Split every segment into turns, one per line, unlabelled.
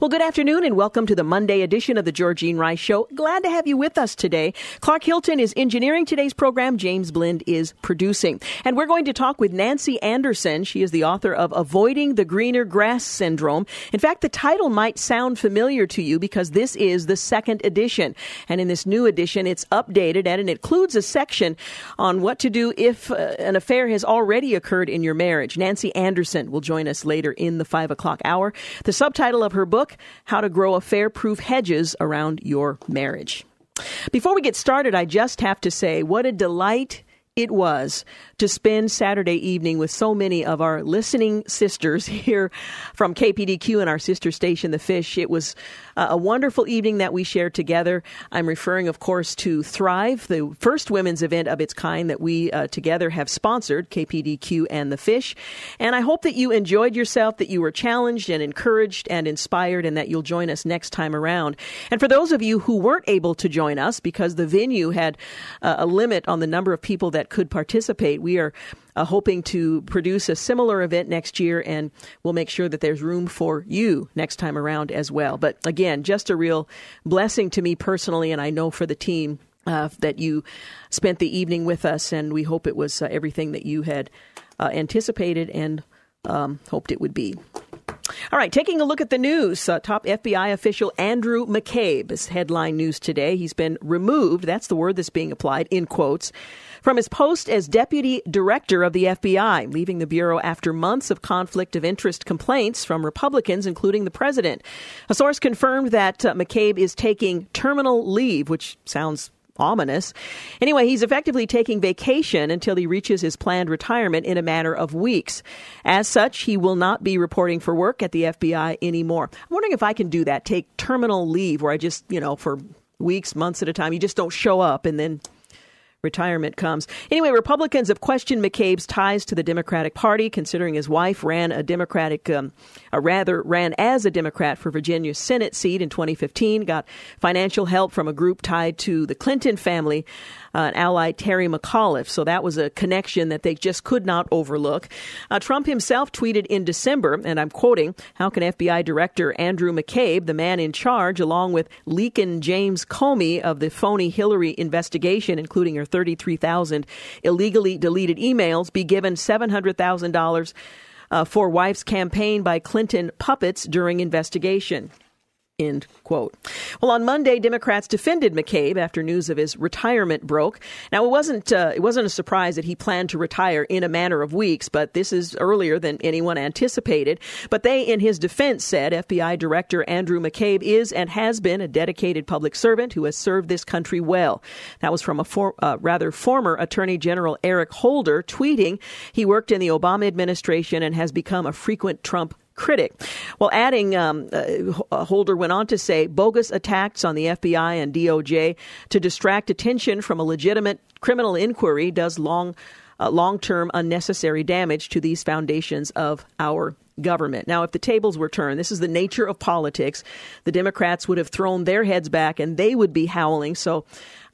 Well, good afternoon and welcome to the Monday edition of the Georgene Rice Show. Glad to have you with us today. Clark Hilton is engineering today's program. James Blend is producing. And we're going to talk with Nancy Anderson. She is the author of Avoiding the Greener Grass Syndrome. In fact, the title might sound familiar to you because this is the second edition. And in this new edition, it's updated and it includes a section on what to do if uh, an affair has already occurred in your marriage. Nancy Anderson will join us later in the five o'clock hour. The subtitle of her book, How to Grow Affair Proof Hedges Around Your Marriage. Before we get started, I just have to say what a delight it was to spend Saturday evening with so many of our listening sisters here from KPDQ and our sister station, The Fish. It was a wonderful evening that we shared together. I'm referring, of course, to Thrive, the first women's event of its kind that we uh, together have sponsored, KPDQ and The Fish. And I hope that you enjoyed yourself, that you were challenged and encouraged and inspired, and that you'll join us next time around. And for those of you who weren't able to join us because the venue had uh, a limit on the number of people that could participate, we are uh, hoping to produce a similar event next year, and we'll make sure that there's room for you next time around as well. But again, just a real blessing to me personally, and I know for the team uh, that you spent the evening with us, and we hope it was uh, everything that you had uh, anticipated and um, hoped it would be. All right, taking a look at the news. Uh, top FBI official Andrew McCabe is headline news today. He's been removed, that's the word that's being applied in quotes, from his post as deputy director of the FBI, leaving the Bureau after months of conflict of interest complaints from Republicans, including the president. A source confirmed that uh, McCabe is taking terminal leave, which sounds ominous. Anyway, he's effectively taking vacation until he reaches his planned retirement in a matter of weeks. As such, he will not be reporting for work at the FBI anymore. I'm wondering if I can do that, take terminal leave where I just, you know, for weeks, months at a time, you just don't show up and then retirement comes. Anyway, Republicans have questioned McCabe's ties to the Democratic Party, considering his wife ran a Democratic, um, a rather ran as a Democrat for Virginia's Senate seat in 2015, got financial help from a group tied to the Clinton family uh, ally Terry McAuliffe. So that was a connection that they just could not overlook. Uh, Trump himself tweeted in December, and I'm quoting, How can FBI Director Andrew McCabe, the man in charge, along with Leakin James Comey of the phony Hillary investigation, including her 33,000 illegally deleted emails, be given $700,000 uh, for wife's campaign by Clinton puppets during investigation? End quote. Well, on Monday, Democrats defended McCabe after news of his retirement broke. Now, it wasn't uh, it wasn't a surprise that he planned to retire in a matter of weeks, but this is earlier than anyone anticipated. But they, in his defense, said FBI Director Andrew McCabe is and has been a dedicated public servant who has served this country well. That was from a for, uh, rather former Attorney General Eric Holder tweeting he worked in the Obama administration and has become a frequent Trump critic. Well, adding, um, uh, Holder went on to say bogus attacks on the FBI and DOJ to distract attention from a legitimate criminal inquiry does long. Uh, long term unnecessary damage to these foundations of our government. Now, if the tables were turned, this is the nature of politics. The Democrats would have thrown their heads back and they would be howling. So,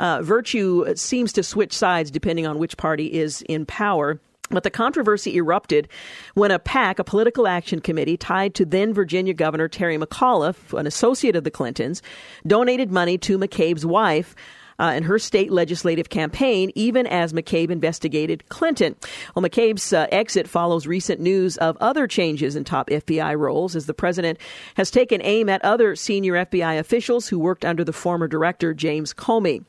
uh, virtue seems to switch sides depending on which party is in power. But the controversy erupted when a PAC, a political action committee tied to then Virginia Governor Terry McAuliffe, an associate of the Clintons, donated money to McCabe's wife uh, her state legislative campaign, even as McCabe investigated Clinton. Well, McCabe's uh, exit follows recent news of other changes in top FBI roles as the president has taken aim at other senior FBI officials who worked under the former director James Comey.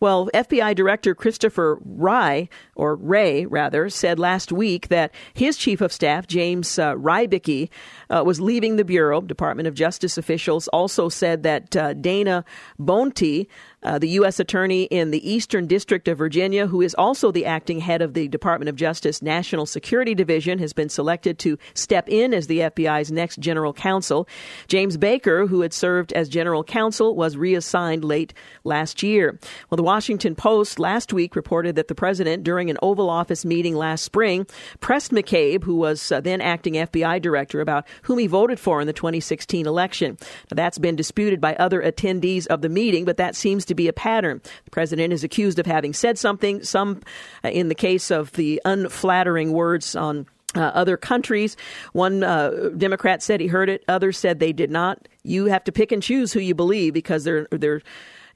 Well, FBI Director Christopher Wray, or Ray rather, said last week that his chief of staff James uh, Rybicki uh, was leaving the bureau. Department of Justice officials also said that uh, Dana Boente Uh, the U.S. Attorney in the Eastern District of Virginia, who is also the acting head of the Department of Justice National Security Division, has been selected to step in as the FBI's next general counsel. James Baker, who had served as general counsel, was reassigned late last year. Well, the Washington Post last week reported that the president, during an Oval Office meeting last spring, pressed McCabe, who was uh, then acting FBI director, about whom he voted for in the 2016 election. Now, that's been disputed by other attendees of the meeting, but that seems to be a pattern. The president is accused of having said something, some uh, in the case of the unflattering words on uh, other countries. One uh, Democrat said he heard it. Others said they did not. You have to pick and choose who you believe because they're they're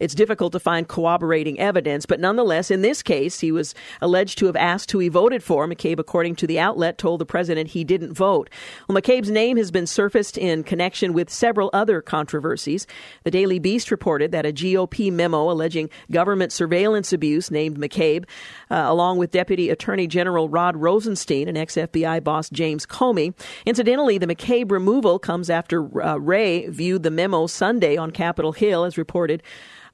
it's difficult to find corroborating evidence, but nonetheless, in this case, he was alleged to have asked who he voted for. McCabe, according to the outlet, told the president he didn't vote. Well, McCabe's name has been surfaced in connection with several other controversies. The Daily Beast reported that a GOP memo alleging government surveillance abuse named McCabe, uh, along with Deputy Attorney General Rod Rosenstein and ex FBI boss James Comey. Incidentally, the McCabe removal comes after uh, Wray viewed the memo Sunday on Capitol Hill, as reported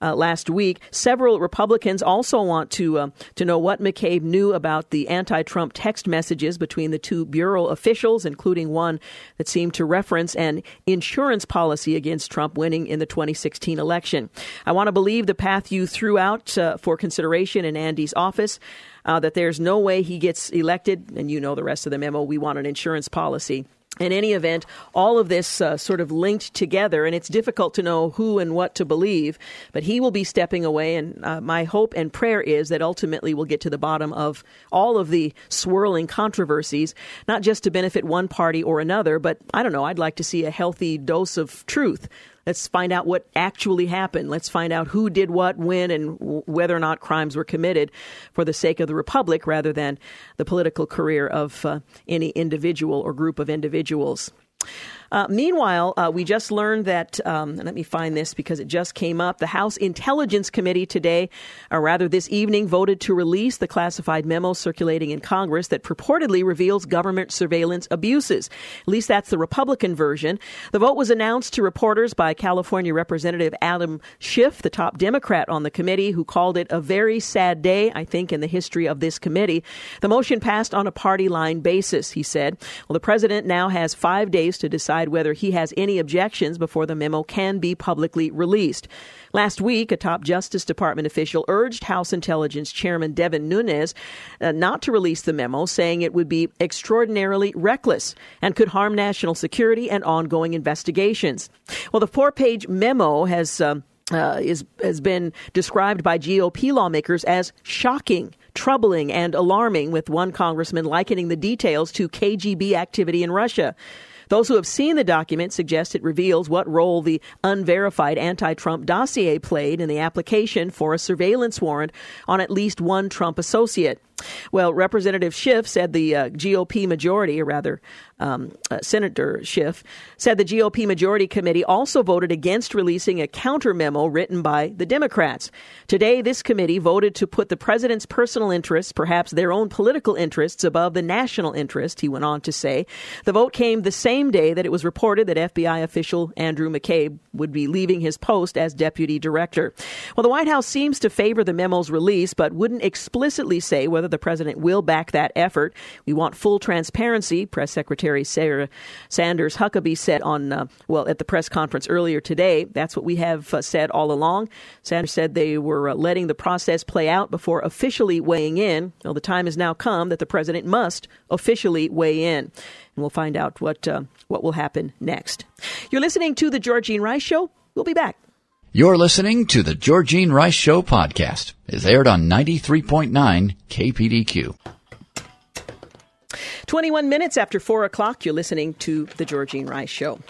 uh, last week. Several Republicans also want to uh, to know what McCabe knew about the anti-Trump text messages between the two bureau officials, including one that seemed to reference an insurance policy against Trump winning in the 2016 election. I want to believe the path you threw out uh, for consideration in Andy's office. Uh, that there's no way he gets elected, and you know the rest of the memo. We want an insurance policy in any event, all of this uh, sort of linked together, and it's difficult to know who and what to believe. But he will be stepping away, and uh, my hope and prayer is that ultimately we'll get to the bottom of all of the swirling controversies, not just to benefit one party or another, but I don't know, I'd like to see a healthy dose of truth Let's find out what actually happened. Let's find out who did what, when, and whether or not crimes were committed for the sake of the republic rather than the political career of uh, any individual or group of individuals. Uh, meanwhile, uh, we just learned that, um, let me find this because it just came up. The House Intelligence Committee today, or rather this evening, voted to release the classified memo circulating in Congress that purportedly reveals government surveillance abuses. At least that's the Republican version. The vote was announced to reporters by California Representative Adam Schiff, the top Democrat on the committee, who called it a very sad day, I think, in the history of this committee. The motion passed on a party line basis, he said. Well, the president now has five days to decide decide whether he has any objections before the memo can be publicly released. Last week, a top Justice Department official urged House Intelligence Chairman Devin Nunes uh, not to release the memo, saying it would be extraordinarily reckless and could harm national security and ongoing investigations. Well, the four page memo has. Um, uh, is has been described by GOP lawmakers as shocking, troubling, and alarming, with one congressman likening the details to KGB activity in Russia. Those who have seen the document suggest it reveals what role the unverified anti Trump dossier played in the application for a surveillance warrant on at least one Trump associate. Well, Representative Schiff said the uh, GOP majority, or rather, um, uh, Senator Schiff, said the GOP Majority Committee also voted against releasing a counter memo written by the Democrats. Today, this committee voted to put the president's personal interests, perhaps their own political interests, above the national interest, he went on to say. The vote came the same day that it was reported that FBI official Andrew McCabe would be leaving his post as deputy director. Well, the White House seems to favor the memo's release, but wouldn't explicitly say whether the president will back that effort. We want full transparency, Press Secretary Sarah Sanders Huckabee said on, uh, well, at the press conference earlier today. That's what we have uh, said all along. Sanders said they were uh, letting the process play out before officially weighing in. Well, the time has now come that the president must officially weigh in. And we'll find out what, uh, what will happen next. You're listening to The Georgene Rice Show. We'll be back.
You're listening to the Georgene Rice Show podcast. It's aired on 93.9 KPDQ.
21 minutes after 4 o'clock, you're listening to The Georgene Rice Show.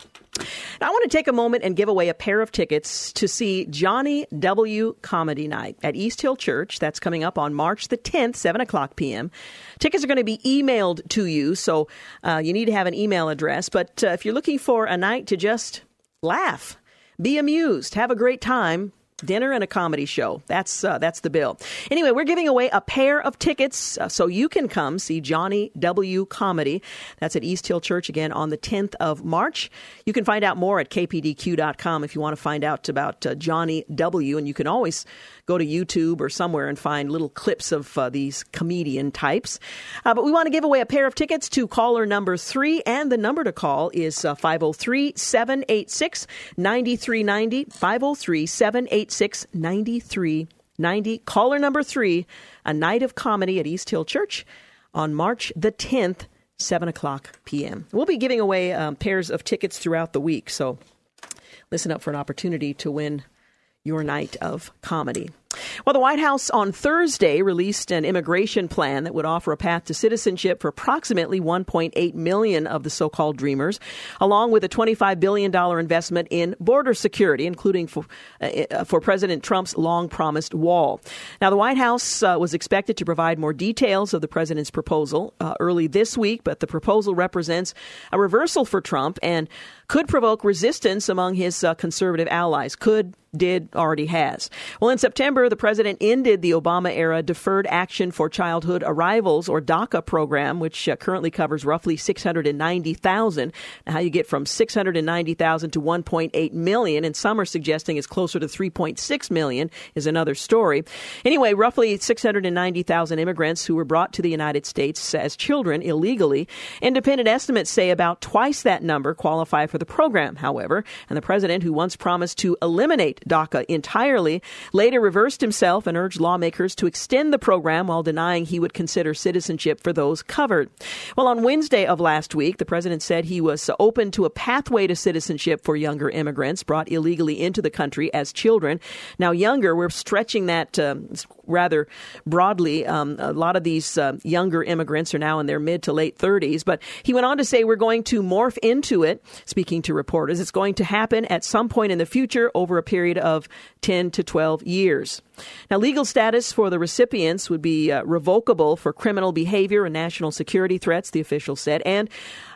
Now, I want to take a moment and give away a pair of tickets to see Johnny W. Comedy Night at East Hill Church. That's coming up on March the 10th, 7 o'clock p.m. Tickets are going to be emailed to you, so uh, you need to have an email address. But uh, if you're looking for a night to just laugh, be amused, have a great time, dinner and a comedy show. That's uh, that's the bill. Anyway, we're giving away a pair of tickets uh, so you can come see Johnny W. Comedy. That's at East Hill Church again on the 10th of March. You can find out more at kpdq.com if you want to find out about uh, Johnny W. And you can always go to YouTube or somewhere and find little clips of uh, these comedian types. Uh, but we want to give away a pair of tickets to caller number three, and the number to call is uh, 503 786 9390. 503 786 9390. Caller number three, a night of comedy at East Hill Church on March the 10th. 7 o'clock p.m. We'll be giving away um, pairs of tickets throughout the week, so listen up for an opportunity to win your night of comedy. Well, the White House on Thursday released an immigration plan that would offer a path to citizenship for approximately 1.8 million of the so-called dreamers, along with a 25 billion dollar investment in border security, including for uh, for President Trump's long-promised wall. Now, the White House uh, was expected to provide more details of the president's proposal uh, early this week, but the proposal represents a reversal for Trump and could provoke resistance among his uh, conservative allies. Could did already has. Well, in September, the president ended the Obama era Deferred Action for Childhood Arrivals, or DACA program, which uh, currently covers roughly 690,000. How you get from 690,000 to 1.8 million, and some are suggesting it's closer to 3.6 million, is another story. Anyway, roughly 690,000 immigrants who were brought to the United States as children illegally. Independent estimates say about twice that number qualify for the program, however, and the president, who once promised to eliminate DACA entirely, later reversed himself and urged lawmakers to extend the program while denying he would consider citizenship for those covered. Well, on Wednesday of last week, the president said he was open to a pathway to citizenship for younger immigrants brought illegally into the country as children. Now, younger, we're stretching that uh, rather broadly. Um, a lot of these uh, younger immigrants are now in their mid to late 30s, but he went on to say we're going to morph into it, speaking to reporters. It's going to happen at some point in the future over a period of 10 to 12 years. Now, legal status for the recipients would be uh, revocable for criminal behavior and national security threats, the official said, and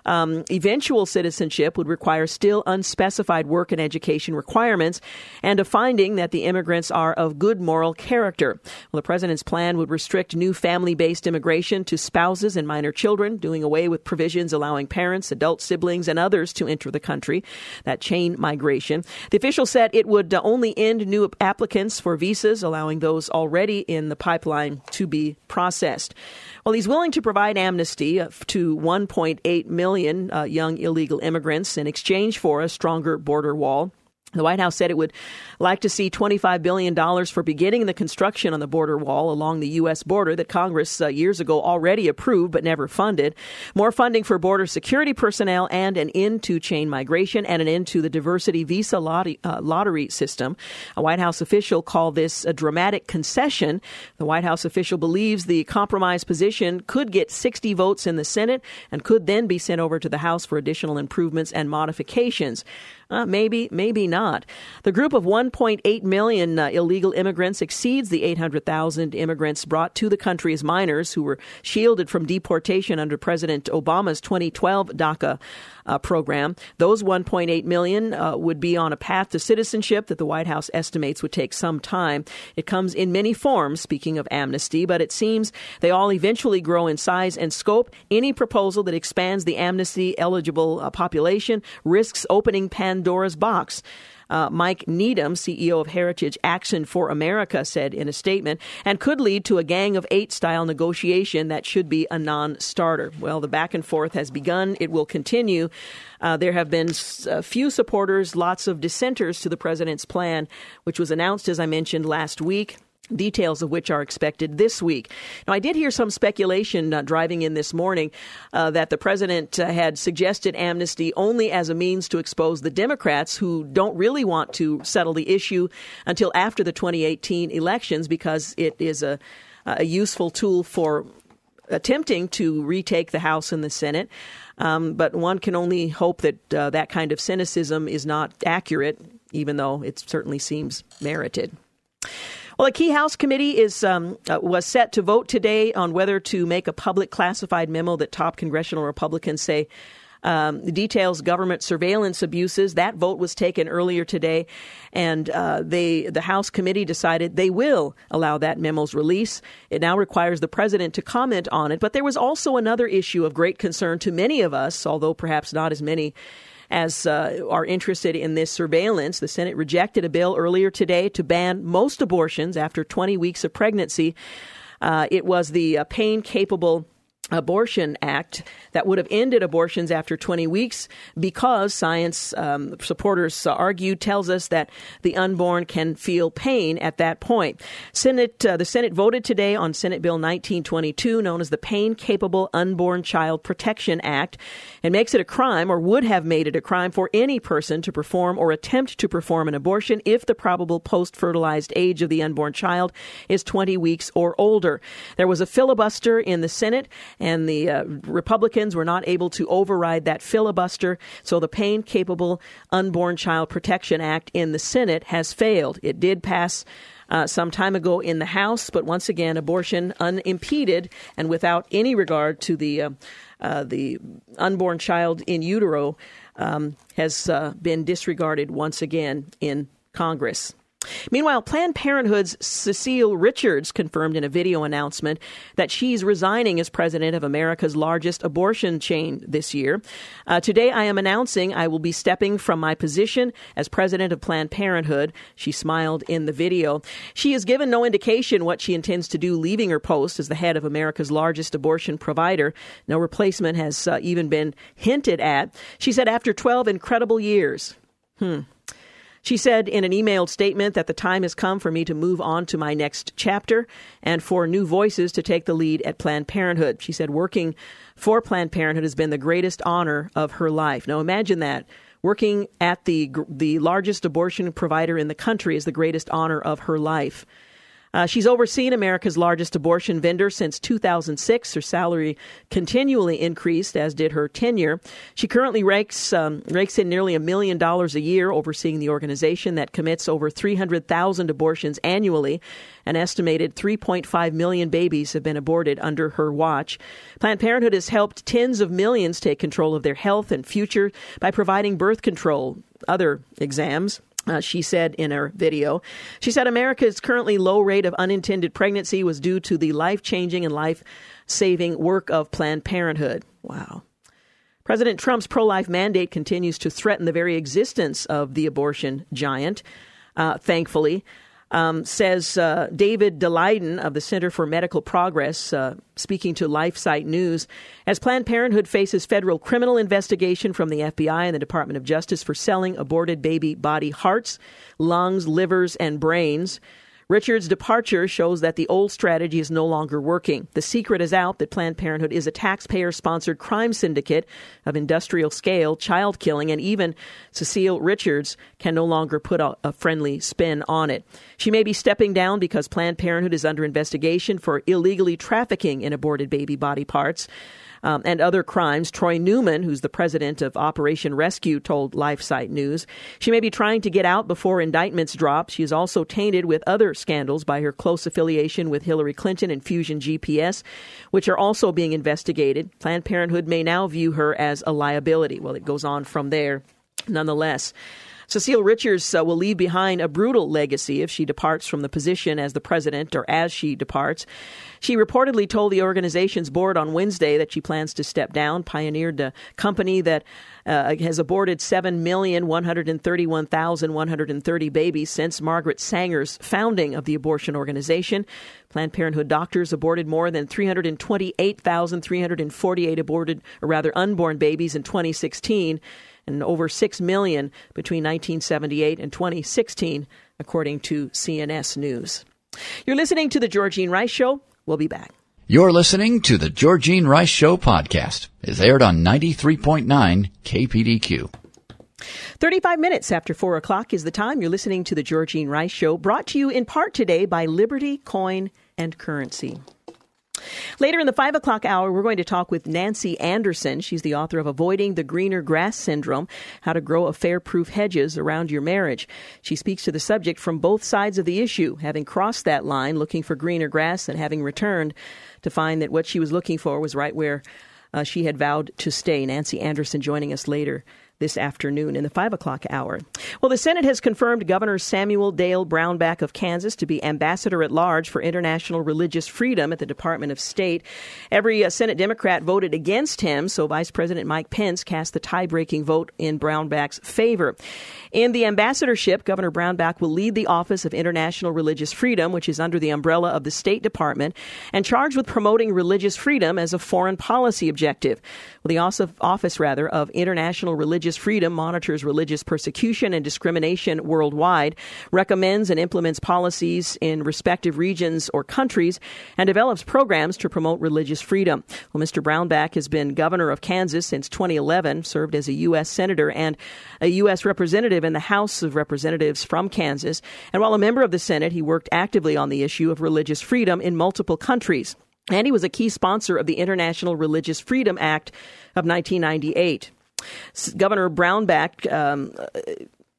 um, eventual citizenship would require still unspecified work and education requirements and a finding that the immigrants are of good moral character. Well, the president's plan would restrict new family based immigration to spouses and minor children, doing away with provisions allowing parents, adult siblings, and others to enter the country, that chain migration. The official said it would uh, only end new applicants for visas, allowing those already in the pipeline to be processed. Well, he's willing to provide amnesty uh, to 1.8 million uh, young illegal immigrants in exchange for a stronger border wall. The White House said it would like to see $25 billion for beginning the construction on the border wall along the U.S. border that Congress uh, years ago already approved but never funded. More funding for border security personnel and an end to chain migration and an end to the diversity visa lottery, uh, lottery system. A White House official called this a dramatic concession. The White House official believes the compromise position could get 60 votes in the Senate and could then be sent over to the House for additional improvements and modifications. Uh, maybe, maybe not. The group of 1.8 million uh, illegal immigrants exceeds the 800,000 immigrants brought to the country as minors who were shielded from deportation under President Obama's 2012 DACA uh, program. Those 1.8 million uh, would be on a path to citizenship that the White House estimates would take some time. It comes in many forms, speaking of amnesty, but it seems they all eventually grow in size and scope. Any proposal that expands the amnesty eligible uh, population risks opening Pandora's box. Uh, Mike Needham, CEO of Heritage Action for America, said in a statement, and could lead to a Gang of Eight style negotiation that should be a non starter. Well, the back and forth has begun. It will continue. Uh, there have been a few supporters, lots of dissenters to the president's plan, which was announced, as I mentioned, last week details of which are expected this week. Now, I did hear some speculation uh, driving in this morning uh, that the president uh, had suggested amnesty only as a means to expose the Democrats who don't really want to settle the issue until after the 2018 elections because it is a, a useful tool for attempting to retake the House and the Senate. Um, but one can only hope that uh, that kind of cynicism is not accurate, even though it certainly seems merited. Well, a key House committee is um, uh, was set to vote today on whether to make a public classified memo that top congressional Republicans say um, details government surveillance abuses. That vote was taken earlier today, and uh, they the House committee decided they will allow that memo's release. It now requires the president to comment on it. But there was also another issue of great concern to many of us, although perhaps not as many as uh, are interested in this surveillance. The Senate rejected a bill earlier today to ban most abortions after 20 weeks of pregnancy. Uh, it was the uh, pain capable Abortion Act that would have ended abortions after 20 weeks because science um, supporters argue tells us that the unborn can feel pain at that point. Senate uh, the Senate voted today on Senate Bill 1922 known as the Pain Capable Unborn Child Protection Act and makes it a crime or would have made it a crime for any person to perform or attempt to perform an abortion if the probable post-fertilized age of the unborn child is 20 weeks or older. There was a filibuster in the Senate and the uh, Republicans were not able to override that filibuster. So the Pain Capable Unborn Child Protection Act in the Senate has failed. It did pass. Uh, some time ago in the House, but once again, abortion unimpeded and without any regard to the uh, uh, the unborn child in utero um, has uh, been disregarded once again in Congress. Meanwhile, Planned Parenthood's Cecile Richards confirmed in a video announcement that she's resigning as president of America's largest abortion chain this year. Uh, today, I am announcing I will be stepping from my position as president of Planned Parenthood. She smiled in the video. She has given no indication what she intends to do leaving her post as the head of America's largest abortion provider. No replacement has uh, even been hinted at. She said, after 12 incredible years, hmm. She said in an emailed statement that the time has come for me to move on to my next chapter and for new voices to take the lead at Planned Parenthood. She said working for Planned Parenthood has been the greatest honor of her life. Now imagine that. Working at the the largest abortion provider in the country is the greatest honor of her life. Uh, she's overseen America's largest abortion vendor since 2006. Her salary continually increased, as did her tenure. She currently rakes um, rakes in nearly a million dollars a year, overseeing the organization that commits over 300,000 abortions annually. An estimated 3.5 million babies have been aborted under her watch. Planned Parenthood has helped tens of millions take control of their health and future by providing birth control, other exams uh, she said in her video. She said America's currently low rate of unintended pregnancy was due to the life changing and life saving work of Planned Parenthood. Wow. President Trump's pro life mandate continues to threaten the very existence of the abortion giant, uh, thankfully um, says uh, David Daleiden of the Center for Medical Progress, uh, speaking to LifeSite News, as Planned Parenthood faces federal criminal investigation from the FBI and the Department of Justice for selling aborted baby body hearts, lungs, livers, and brains. Richard's departure shows that the old strategy is no longer working. The secret is out that Planned Parenthood is a taxpayer sponsored crime syndicate of industrial scale, child killing, and even Cecile Richards can no longer put a, a friendly spin on it. She may be stepping down because Planned Parenthood is under investigation for illegally trafficking in aborted baby body parts um, and other crimes. Troy Newman, who's the president of Operation Rescue, told LifeSite News. She may be trying to get out before indictments drop. She is also tainted with other scandals by her close affiliation with Hillary Clinton and Fusion GPS, which are also being investigated. Planned Parenthood may now view her as a liability. Well, it goes on from there nonetheless. Cecile Richards uh, will leave behind a brutal legacy if she departs from the position as the president or as she departs. She reportedly told the organization's board on Wednesday that she plans to step down, pioneered a company that uh, has aborted 7,131,130 babies since Margaret Sanger's founding of the abortion organization. Planned Parenthood doctors aborted more than 328,348 aborted, or rather unborn babies in 2016 and over 6 million between 1978 and 2016, according to CNS News. You're listening to The Georgene Rice Show. We'll be back.
You're listening to The Georgene Rice Show podcast. It's aired on 93.9 KPDQ.
35 minutes after 4 o'clock is the time. You're listening to The Georgene Rice Show, brought to you in part today by Liberty Coin and Currency. Later in the 5 o'clock hour, we're going to talk with Nancy Anderson. She's the author of Avoiding the Greener Grass Syndrome How to Grow Affair Proof Hedges Around Your Marriage. She speaks to the subject from both sides of the issue, having crossed that line looking for greener grass and having returned to find that what she was looking for was right where uh, she had vowed to stay. Nancy Anderson joining us later this afternoon in the 5 o'clock hour. Well, the Senate has confirmed Governor Samuel Dale Brownback of Kansas to be ambassador at large for international religious freedom at the Department of State. Every uh, Senate Democrat voted against him, so Vice President Mike Pence cast the tie breaking vote in Brownback's favor. In the ambassadorship, Governor Brownback will lead the Office of International Religious Freedom, which is under the umbrella of the State Department, and charged with promoting religious freedom as a foreign policy objective. Well, the office, rather, of International Religious Religious Freedom monitors religious persecution and discrimination worldwide, recommends and implements policies in respective regions or countries, and develops programs to promote religious freedom. Well, Mr. Brownback has been governor of Kansas since 2011, served as a U.S. Senator and a U.S. Representative in the House of Representatives from Kansas. And while a member of the Senate, he worked actively on the issue of religious freedom in multiple countries. And he was a key sponsor of the International Religious Freedom Act of 1998. Governor Brownback um,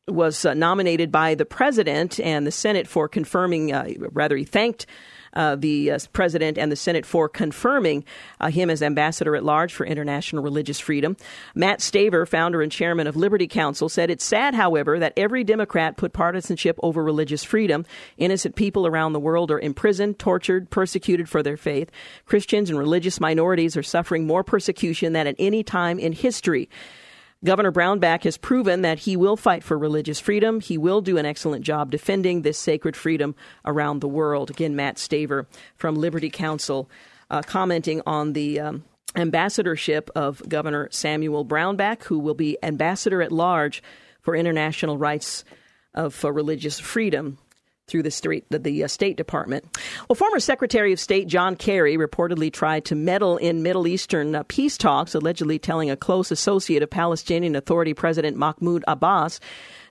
was uh, nominated by the president and the Senate for confirming, uh, rather, he thanked uh, the uh, president and the Senate for confirming uh, him as ambassador at large for international religious freedom. Matt Staver, founder and chairman of Liberty Counsel, said it's sad, however, that every Democrat put partisanship over religious freedom. Innocent people around the world are imprisoned, tortured, persecuted for their faith. Christians and religious minorities are suffering more persecution than at any time in history. Governor Brownback has proven that he will fight for religious freedom. He will do an excellent job defending this sacred freedom around the world. Again, Matt Staver from Liberty Counsel uh, commenting on the um, ambassadorship of Governor Samuel Brownback, who will be ambassador at large for international rights of religious freedom through the State, the, uh, State Department. Well, former Secretary of State John Kerry reportedly tried to meddle in Middle Eastern uh, peace talks, allegedly telling a close associate of Palestinian Authority President Mahmoud Abbas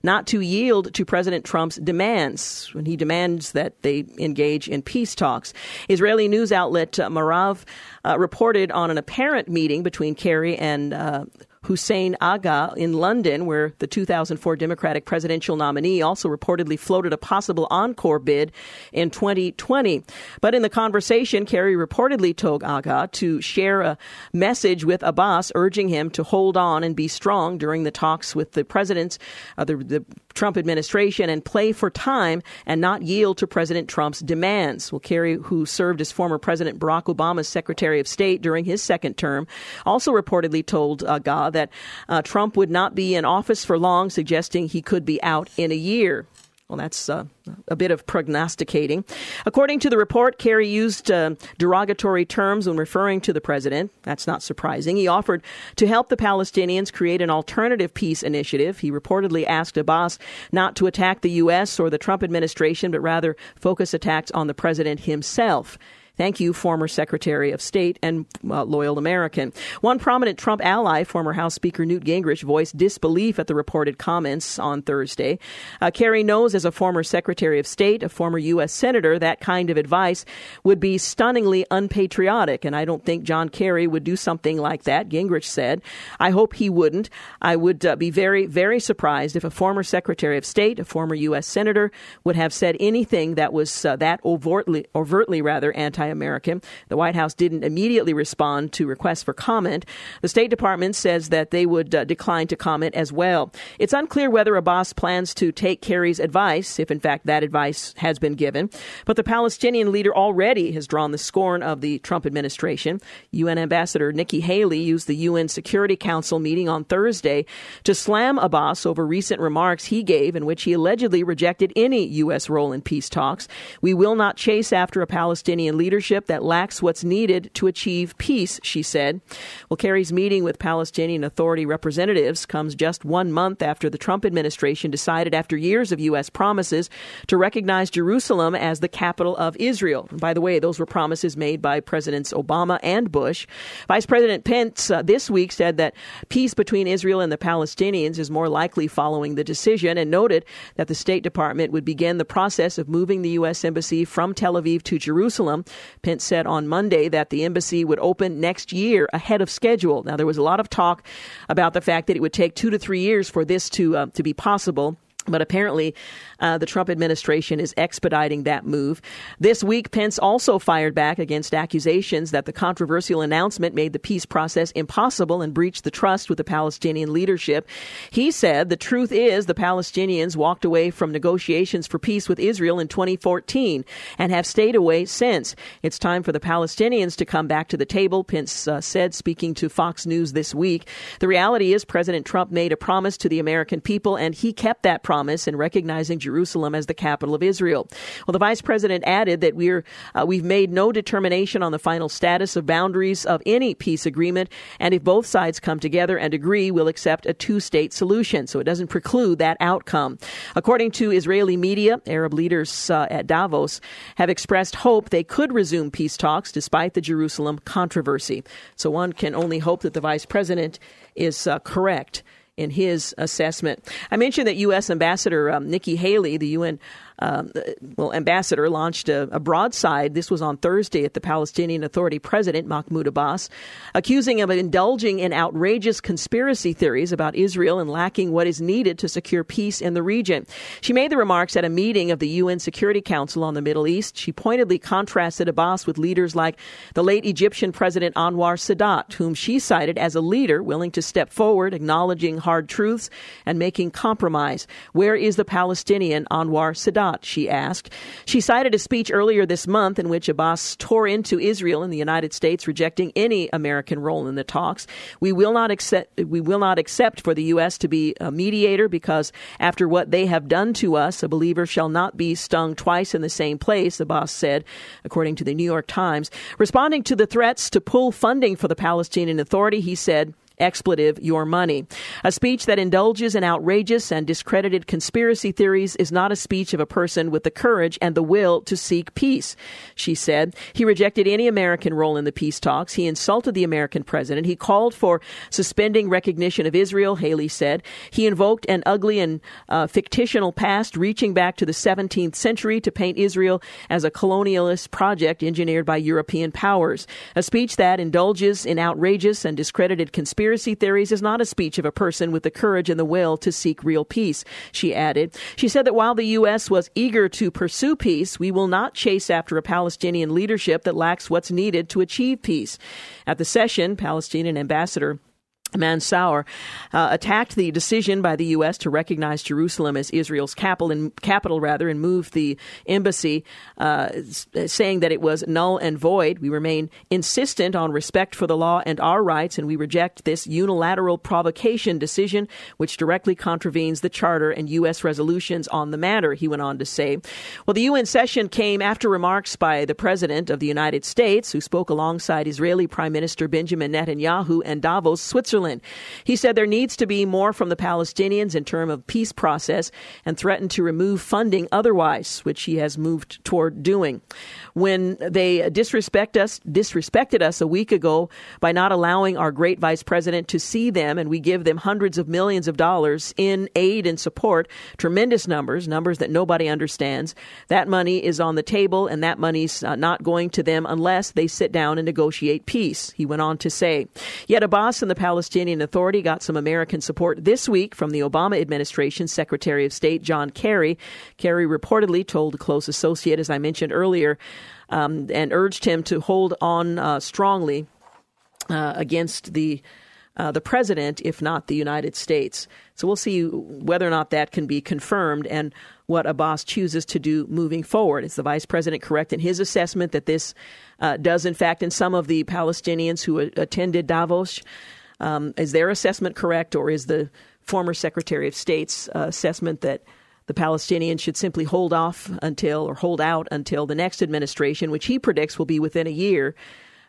not to yield to President Trump's demands when he demands that they engage in peace talks. Israeli news outlet uh, Maariv uh, reported on an apparent meeting between Kerry and uh, Hussein Agha in London, where the 2004 Democratic presidential nominee also reportedly floated a possible encore bid in 2020. But in the conversation, Kerry reportedly told Agha to share a message with Abbas, urging him to hold on and be strong during the talks with the presidents, uh, the, the Trump administration, and play for time and not yield to President Trump's demands. Well, Kerry, who served as former President Barack Obama's Secretary of State during his second term, also reportedly told Agha that uh, Trump would not be in office for long, suggesting he could be out in a year. Well, that's uh, a bit of prognosticating. According to the report, Kerry used uh, derogatory terms when referring to the president. That's not surprising. He offered to help the Palestinians create an alternative peace initiative. He reportedly asked Abbas not to attack the U.S. or the Trump administration, but rather focus attacks on the president himself. Thank you, former Secretary of State and uh, loyal American. One prominent Trump ally, former House Speaker Newt Gingrich, voiced disbelief at the reported comments on Thursday. Uh, Kerry knows, as a former Secretary of State, a former U.S. Senator, that kind of advice would be stunningly unpatriotic, and I don't think John Kerry would do something like that, Gingrich said. I hope he wouldn't. I would uh, be very, very surprised if a former Secretary of State, a former U.S. Senator, would have said anything that was uh, that overtly, overtly rather anti anti American. The White House didn't immediately respond to requests for comment. The State Department says that they would uh, decline to comment as well. It's unclear whether Abbas plans to take Kerry's advice, if in fact that advice has been given. But the Palestinian leader already has drawn the scorn of the Trump administration. UN Ambassador Nikki Haley used the UN Security Council meeting on Thursday to slam Abbas over recent remarks he gave in which he allegedly rejected any U.S. role in peace talks. We will not chase after a Palestinian leader leadership that lacks what's needed to achieve peace, she said. Well, Kerry's meeting with Palestinian Authority representatives comes just one month after the Trump administration decided, after years of U.S. promises, to recognize Jerusalem as the capital of Israel. And by the way, those were promises made by Presidents Obama and Bush. Vice President Pence uh, this week said that peace between Israel and the Palestinians is more likely following the decision and noted that the State Department would begin the process of moving the U.S. Embassy from Tel Aviv to Jerusalem Pence said on Monday that the embassy would open next year ahead of schedule. Now, there was a lot of talk about the fact that it would take two to three years for this to uh, to be possible. But apparently, uh, the Trump administration is expediting that move. This week, Pence also fired back against accusations that the controversial announcement made the peace process impossible and breached the trust with the Palestinian leadership. He said the truth is the Palestinians walked away from negotiations for peace with Israel in 2014 and have stayed away since. It's time for the Palestinians to come back to the table, Pence uh, said, speaking to Fox News this week. The reality is President Trump made a promise to the American people, and he kept that promise in recognizing Jerusalem as the capital of Israel. Well, the vice president added that we're uh, we've made no determination on the final status of boundaries of any peace agreement, and if both sides come together and agree, we'll accept a two-state solution. So it doesn't preclude that outcome. According to Israeli media, Arab leaders uh, at Davos have expressed hope they could resume peace talks despite the Jerusalem controversy. So one can only hope that the vice president is uh, correct in his assessment. I mentioned that U.S. Ambassador um, Nikki Haley, the UN um, well, ambassador launched a, a, broadside. This was on Thursday at the Palestinian Authority president, Mahmoud Abbas, accusing him of indulging in outrageous conspiracy theories about Israel and lacking what is needed to secure peace in the region. She made the remarks at a meeting of the UN Security Council on the Middle East. She pointedly contrasted Abbas with leaders like the late Egyptian President Anwar Sadat, whom she cited as a leader willing to step forward, acknowledging hard truths and making compromise. Where is the Palestinian Anwar Sadat? Not? She asked. She cited a speech earlier this month in which Abbas tore into Israel and the United States, rejecting any American role in the talks. We will not accept. We will not accept for the U.S. to be a mediator because after what they have done to us, a believer shall not be stung twice in the same place. Abbas said, according to the New York Times, responding to the threats to pull funding for the Palestinian Authority. He said expletive your money. A speech that indulges in outrageous and discredited conspiracy theories is not a speech of a person with the courage and the will to seek peace, she said. He rejected any American role in the peace talks. He insulted the American president. He called for suspending recognition of Israel, Haley said. He invoked an ugly and uh, fictional past reaching back to the 17th century to paint Israel as a colonialist project engineered by European powers. A speech that indulges in outrageous and discredited conspiracy conspiracy theories is not a speech of a person with the courage and the will to seek real peace, she added. She said that while the U.S. was eager to pursue peace, we will not chase after a Palestinian leadership that lacks what's needed to achieve peace. At the session, Palestinian ambassador Mansour uh, attacked the decision by the U.S. to recognize Jerusalem as Israel's capital, and, capital rather, and moved the embassy, uh, saying that it was null and void. We remain insistent on respect for the law and our rights, and we reject this unilateral provocation decision, which directly contravenes the charter and U.S. resolutions on the matter. He went on to say, "Well, the UN session came after remarks by the President of the United States, who spoke alongside Israeli Prime Minister Benjamin Netanyahu and Davos, Switzerland." He said there needs to be more from the Palestinians in terms of peace process and threatened to remove funding otherwise, which he has moved toward doing. When they disrespect us, disrespected us a week ago by not allowing our great vice president to see them, and we give them hundreds of millions of dollars in aid and support, tremendous numbers, numbers that nobody understands. That money is on the table, and that money's uh, not going to them unless they sit down and negotiate peace, he went on to say. Yet Abbas and the Palestinians Palestinian Authority got some American support this week from the Obama administration Secretary of State John Kerry. Kerry reportedly told a close associate, as I mentioned earlier, um, and urged him to hold on uh, strongly uh, against the uh, the president, if not the United States. So we'll see whether or not that can be confirmed and what Abbas chooses to do moving forward. Is the vice president correct in his assessment that this uh, does, in fact, in some of the Palestinians who attended Davos, um, is their assessment correct, or is the former Secretary of State's uh, assessment that the Palestinians should simply hold off until or hold out until the next administration, which he predicts will be within a year?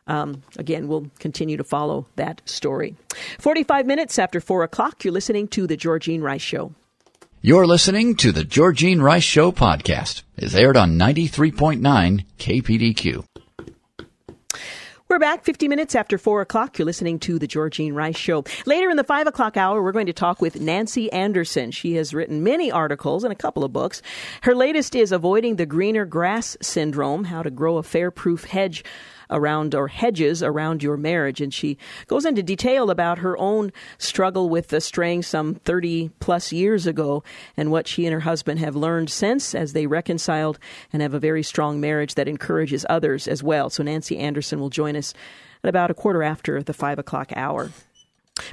Um, again, we'll continue to follow that story. 45 minutes after 4 o'clock, you're listening to The Georgene Rice Show.
You're listening to The Georgene Rice Show podcast. It's aired on 93.9 KPDQ.
We're back 50 minutes after 4 o'clock. You're listening to The Georgene Rice Show. Later in the 5 o'clock hour, we're going to talk with Nancy Anderson. She has written many articles and a couple of books. Her latest is Avoiding the Greener Grass Syndrome How to Grow Affair Proof Hedge around or hedges around your marriage. And she goes into detail about her own struggle with the straying some 30 plus years ago and what she and her husband have learned since as they reconciled and have a very strong marriage that encourages others as well. So Nancy Anderson will join us at about a quarter after the five o'clock hour.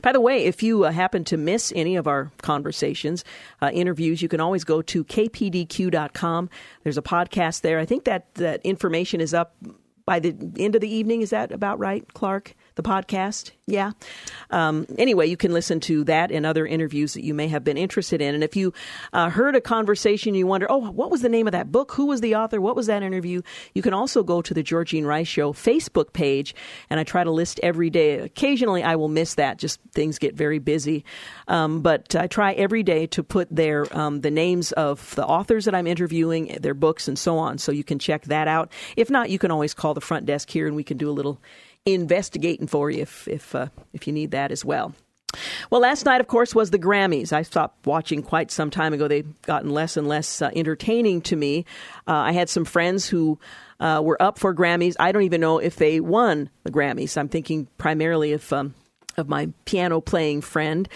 By the way, if you uh, happen to miss any of our conversations, uh, interviews, you can always go to kpdq.com. There's a podcast there. I think that, that information is up by the end of the evening. Is that about right, Clark? The podcast? Yeah. Um, anyway, you can listen to that and other interviews that you may have been interested in. And if you uh, heard a conversation, you wonder, oh, what was the name of that book? Who was the author? What was that interview? You can also go to the Georgene Rice Show Facebook page, and I try to list every day. Occasionally, I will miss that; just things get very busy. Um, but I try every day to put there um, the names of the authors that I'm interviewing, their books, and so on. So you can check that out. If not, you can always call the front desk here, and we can do a little investigating for you if if uh, if you need that as well. Well, last night, of course, was the Grammys. I stopped watching quite some time ago. They've gotten less and less uh, entertaining to me. Uh, I had some friends who uh, were up for Grammys. I don't even know if they won the Grammys. I'm thinking primarily of um, of my piano playing friend.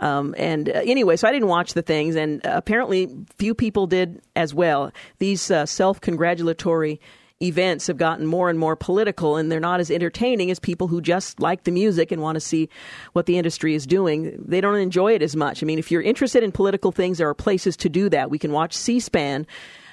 Um, and uh, anyway, so I didn't watch the things, and apparently few people did as well. These uh, self congratulatory events have gotten more and more political and they're not as entertaining as people who just like the music and want to see what the industry is doing. They don't enjoy it as much. I mean, if you're interested in political things, there are places to do that. We can watch C SPAN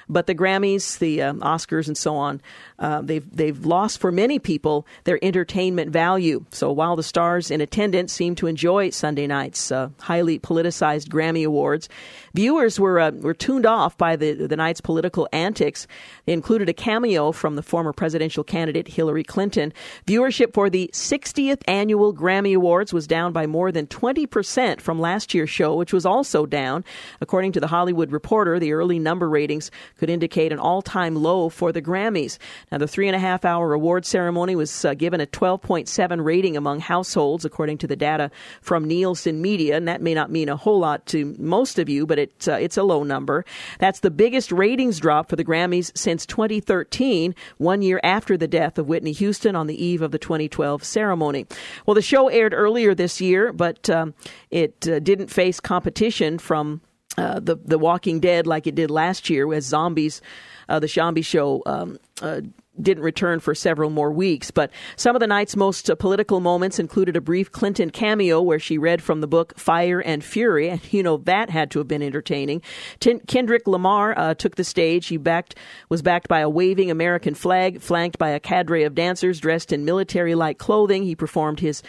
but the Grammys, the uh, Oscars, and so on, uh, they've they've lost for many people their entertainment value. So while the stars in attendance seem to enjoy Sunday night's uh, highly politicized Grammy Awards, viewers were uh, were tuned off by the the night's political antics. They included a cameo from the former presidential candidate Hillary Clinton. Viewership for the 60th annual Grammy Awards was down by more than 20 percent from last year's show, which was also down, according to the Hollywood Reporter. The early number ratings could indicate an all time low for the Grammys. Now, the three and a half hour award ceremony was uh, given a 12.7 rating among households, according to the data from Nielsen Media, and that may not mean a whole lot to most of you, but it, uh, it's a low number. That's the biggest ratings drop for the Grammys since 2013, one year after the death of Whitney Houston on the eve of the 2012 ceremony. Well, the show aired earlier this year, but um, it uh, didn't face competition from uh, the the Walking Dead like it did last year as zombies. Uh, the Zombie Show um, uh, didn't return for several more weeks. But some of the night's most uh, political moments included a brief Clinton cameo where she read from the book Fire and Fury, and you know that had to have been entertaining. T- Kendrick Lamar uh, took the stage. He backed was backed by a waving American flag, flanked by a cadre of dancers dressed in military-like clothing. He performed his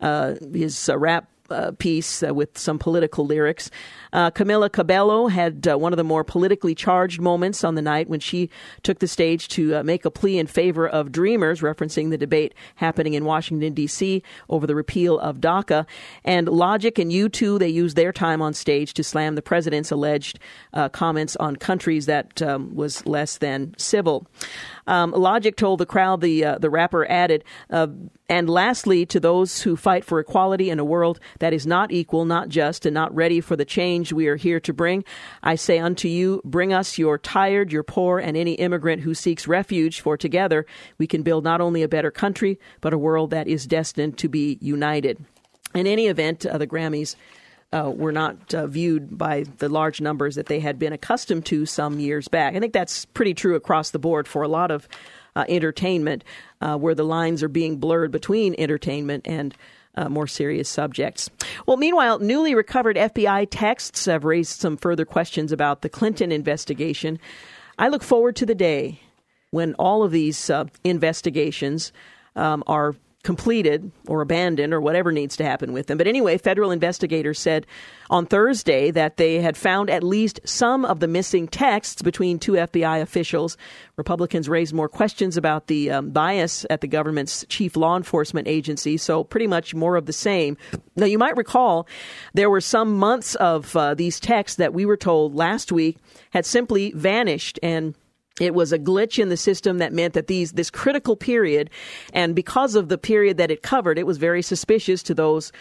uh, his uh, rap piece uh, with some political lyrics. Uh, Camila Cabello had uh, one of the more politically charged moments on the night when she took the stage to uh, make a plea in favor of Dreamers, referencing the debate happening in Washington, D.C. over the repeal of DACA. And Logic and U2, they used their time on stage to slam the president's alleged uh, comments on countries that um, was less than civil. Um, Logic told the crowd, the uh, the rapper added, uh, and lastly, to those who fight for equality in a world that is not equal, not just, and not ready for the change we are here to bring, I say unto you, bring us your tired, your poor, and any immigrant who seeks refuge, for together we can build not only a better country, but a world that is destined to be united. In any event, uh, the Grammys uh, were not uh, viewed by the large numbers that they had been accustomed to some years back. I think that's pretty true across the board for a lot of uh, entertainment, uh, where the lines are being blurred between entertainment and uh, more serious subjects. Well, meanwhile, newly recovered FBI texts have raised some further questions about the Clinton investigation. I look forward to the day when all of these uh, investigations um, are completed or abandoned or whatever needs to happen with them. But anyway, federal investigators said on Thursday that they had found at least some of the missing texts between two FBI officials. Republicans raised more questions about the um, bias at the government's chief law enforcement agency, so pretty much more of the same. Now, you might recall there were some months of uh, these texts that we were told last week had simply vanished and It was a glitch in the system that meant that these this critical period, and because of the period that it covered, it was very suspicious to those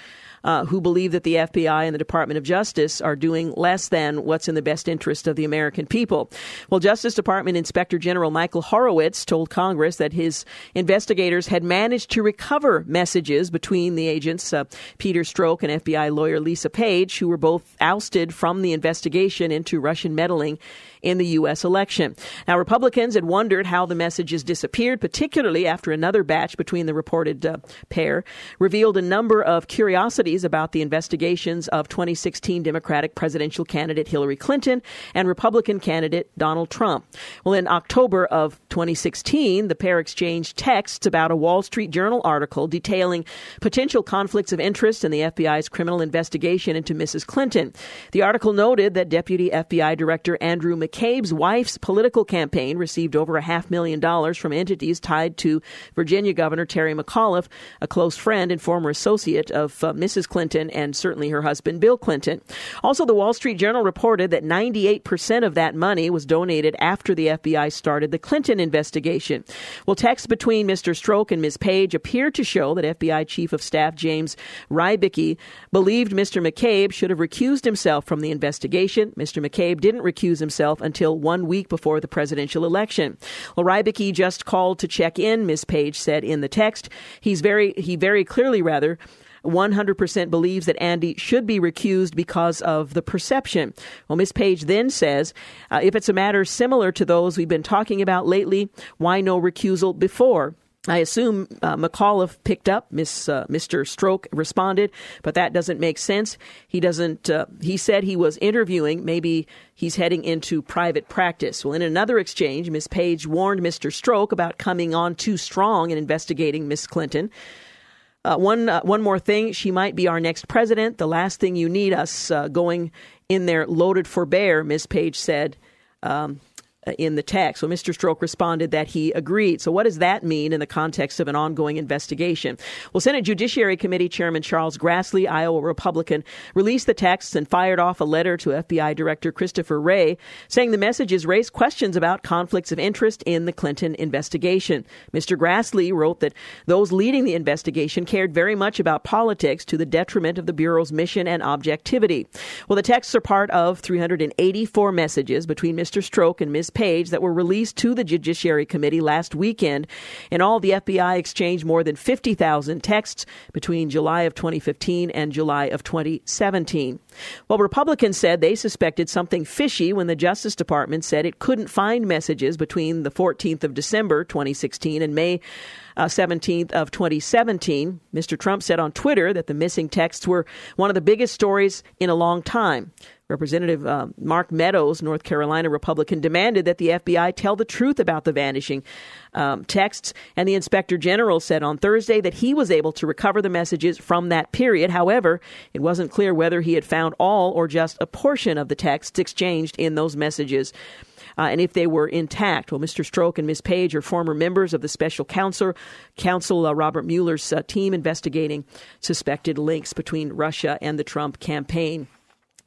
uh, who believe that the FBI and the Department of Justice are doing less than what's in the best interest of the American people. Well, Justice Department Inspector General Michael Horowitz told Congress that his investigators had managed to recover messages between the agents, uh, Peter Strzok and FBI lawyer Lisa Page, who were both ousted from the investigation into Russian meddling in the U.S. election. Now, Republicans had wondered how the messages disappeared, particularly after another batch between the reported uh, pair revealed a number of curiosities about the investigations of 2016 Democratic presidential candidate Hillary Clinton and Republican candidate Donald Trump. Well, in October of 2016, the pair exchanged texts about a Wall Street Journal article detailing potential conflicts of interest in the FBI's criminal investigation into Mrs. Clinton. The article noted that Deputy FBI Director Andrew McCabe's wife's political campaign received over a half million dollars from entities tied to Virginia Governor Terry McAuliffe, a close friend and former associate of uh, Mrs. Clinton and certainly her husband Bill Clinton. Also, the Wall Street Journal reported that 98% of that money was donated after the FBI started the Clinton investigation. Well, texts between Mr. Strzok and Ms. Page appear to show that FBI Chief of Staff James Rybicki believed Mr. McCabe should have recused himself from the investigation. Mr. McCabe didn't recuse himself until one week before the presidential election. Well, Rybicki just called to check in, Ms. Page said in the text. He's very, he very clearly rather 100% believes that Andy should be recused because of the perception. Well, Ms. Page then says uh, if it's a matter similar to those we've been talking about lately, why no recusal before? I assume uh, McAuliffe picked up. Miss uh, Mr. Strzok responded, but that doesn't make sense. He doesn't. Uh, he said he was interviewing. Maybe he's heading into private practice. Well, in another exchange, Miss Page warned Mr. Strzok about coming on too strong in investigating Miss Clinton. Uh, one uh, one more thing, she might be our next president. The last thing you need us uh, going in there loaded for bear, Miss Page said. Um, Uh, in the text. So Mr. Strzok responded that he agreed. So what does that mean in the context of an ongoing investigation? Well, Senate Judiciary Committee Chairman Charles Grassley, Iowa Republican, released the texts and fired off a letter to FBI Director Christopher Wray saying the messages raised questions about conflicts of interest in the Clinton investigation. Mr. Grassley wrote that those leading the investigation cared very much about politics to the detriment of the Bureau's mission and objectivity. Well, the texts are part of 384 messages between Mr. Strzok and Ms page that were released to the Judiciary Committee last weekend. In all, the FBI exchanged more than 50,000 texts between July of 2015 and July of 2017. Well, Republicans said they suspected something fishy when the Justice Department said it couldn't find messages between the 14th of December 2016 and May uh, 17th of 2017. Mr. Trump said on Twitter that the missing texts were one of the biggest stories in a long time. Representative uh, Mark Meadows, North Carolina Republican, demanded that the FBI tell the truth about the vanishing um, texts. And the inspector general said on Thursday that he was able to recover the messages from that period. However, it wasn't clear whether he had found all or just a portion of the texts exchanged in those messages. Uh, and if they were intact. Well, Mr. Strzok and Ms. Page are former members of the special counsel, counsel uh, Robert Mueller's uh, team investigating suspected links between Russia and the Trump campaign.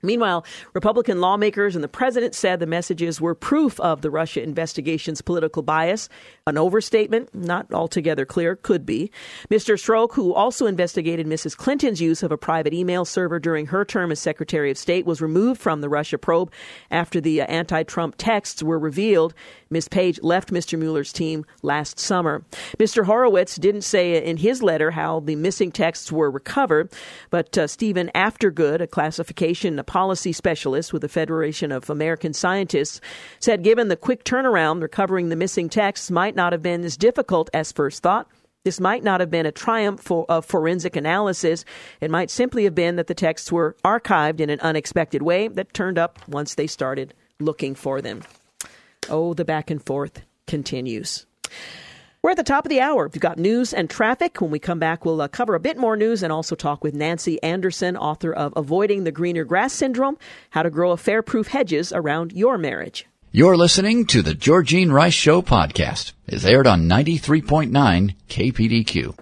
Meanwhile, Republican lawmakers and the president said the messages were proof of the Russia investigation's political bias. An overstatement, not altogether clear, could be. Mr. Strzok, who also investigated Mrs. Clinton's use of a private email server during her term as Secretary of State, was removed from the Russia probe after the uh, anti Trump texts were revealed. Ms. Page left Mr. Mueller's team last summer. Mr. Horowitz didn't say in his letter how the missing texts were recovered, but uh, Stephen Aftergood, a classification policy specialist with the Federation of American Scientists, said given the quick turnaround, recovering the missing texts might not have been as difficult as first thought. This might not have been a triumph for, of forensic analysis. It might simply have been that the texts were archived in an unexpected way that turned up once they started looking for them. Oh, the back and forth continues. We're at the top of the hour. We've got news and traffic. When we come back, we'll uh, cover a bit more news and also talk with Nancy Anderson, author of Avoiding the Greener Grass Syndrome How to Grow Affair Proof Hedges Around Your Marriage.
You're listening to the Georgene Rice Show podcast. It's aired on 93.9 KPDQ.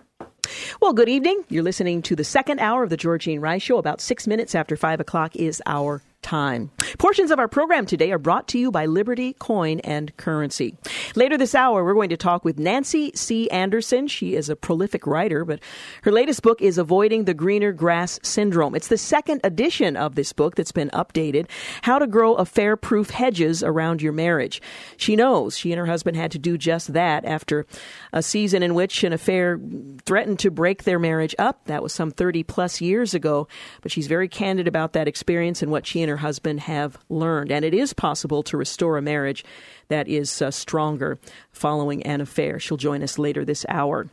Well, good evening. You're listening to the second hour of the Georgene Rice Show. About six minutes after five o'clock is our time. Portions of our program today are brought to you by Liberty Coin and Currency. Later this hour, we're going to talk with Nancy C. Anderson. She is a prolific writer, but her latest book is Avoiding the Greener Grass Syndrome. It's the second edition of this book that's been updated How to Grow Affair Proof Hedges Around Your Marriage. She knows she and her husband had to do just that after a season in which an affair threatened to break their marriage up. That was some 30 plus years ago, but she's very candid about that experience and what she and her husband have learned. And it is possible to restore a marriage that is uh, stronger following an affair. She'll join us later this hour.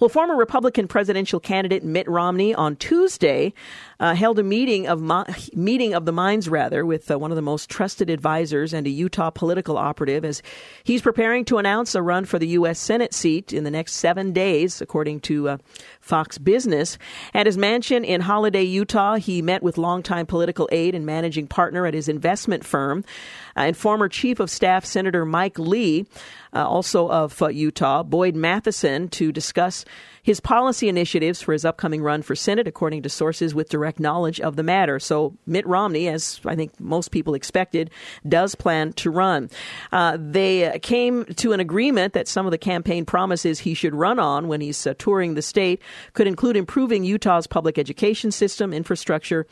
Well, former Republican presidential candidate Mitt Romney on Tuesday uh, held a meeting of meeting of the minds rather with uh, one of the most trusted advisors and a Utah political operative as he's preparing to announce a run for the U.S. Senate seat in the next seven days, according to uh, Fox Business. At his mansion in Holladay, Utah, he met with longtime political aide and managing partner at his investment firm and former Chief of Staff Senator Mike Lee uh, also of uh, Utah, Boyd Matheson, to discuss his policy initiatives for his upcoming run for Senate, according to sources with direct knowledge of the matter. So Mitt Romney, as I think most people expected, does plan to run. Uh, they came to an agreement that some of the campaign promises he should run on when he's uh, touring the state could include improving Utah's public education system, infrastructure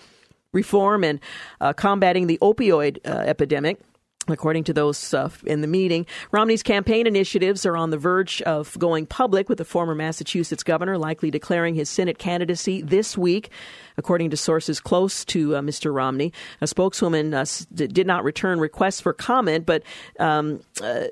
reform, and uh, combating the opioid uh, epidemic. According to those uh, in the meeting, Romney's campaign initiatives are on the verge of going public, with the former Massachusetts governor likely declaring his Senate candidacy this week according to sources close to uh, Mr. Romney. A spokeswoman uh, did not return requests for comment, but um, uh,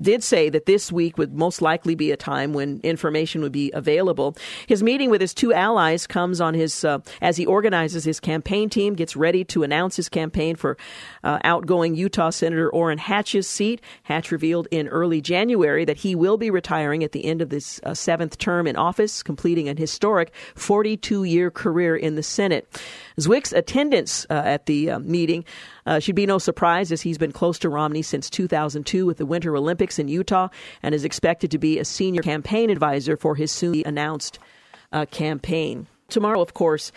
did say that this week would most likely be a time when information would be available. His meeting with his two allies comes on his uh, as he organizes his campaign team, gets ready to announce his campaign for uh, outgoing Utah Senator Orrin Hatch's seat. Hatch revealed in early January that he will be retiring at the end of this uh, seventh term in office, completing an historic 42 year career in the Senate. Zwick's attendance uh, at the uh, meeting uh, should be no surprise as he's been close to Romney since 2002 with the Winter Olympics in Utah and is expected to be a senior campaign advisor for his soon announced uh, campaign. Tomorrow, of course,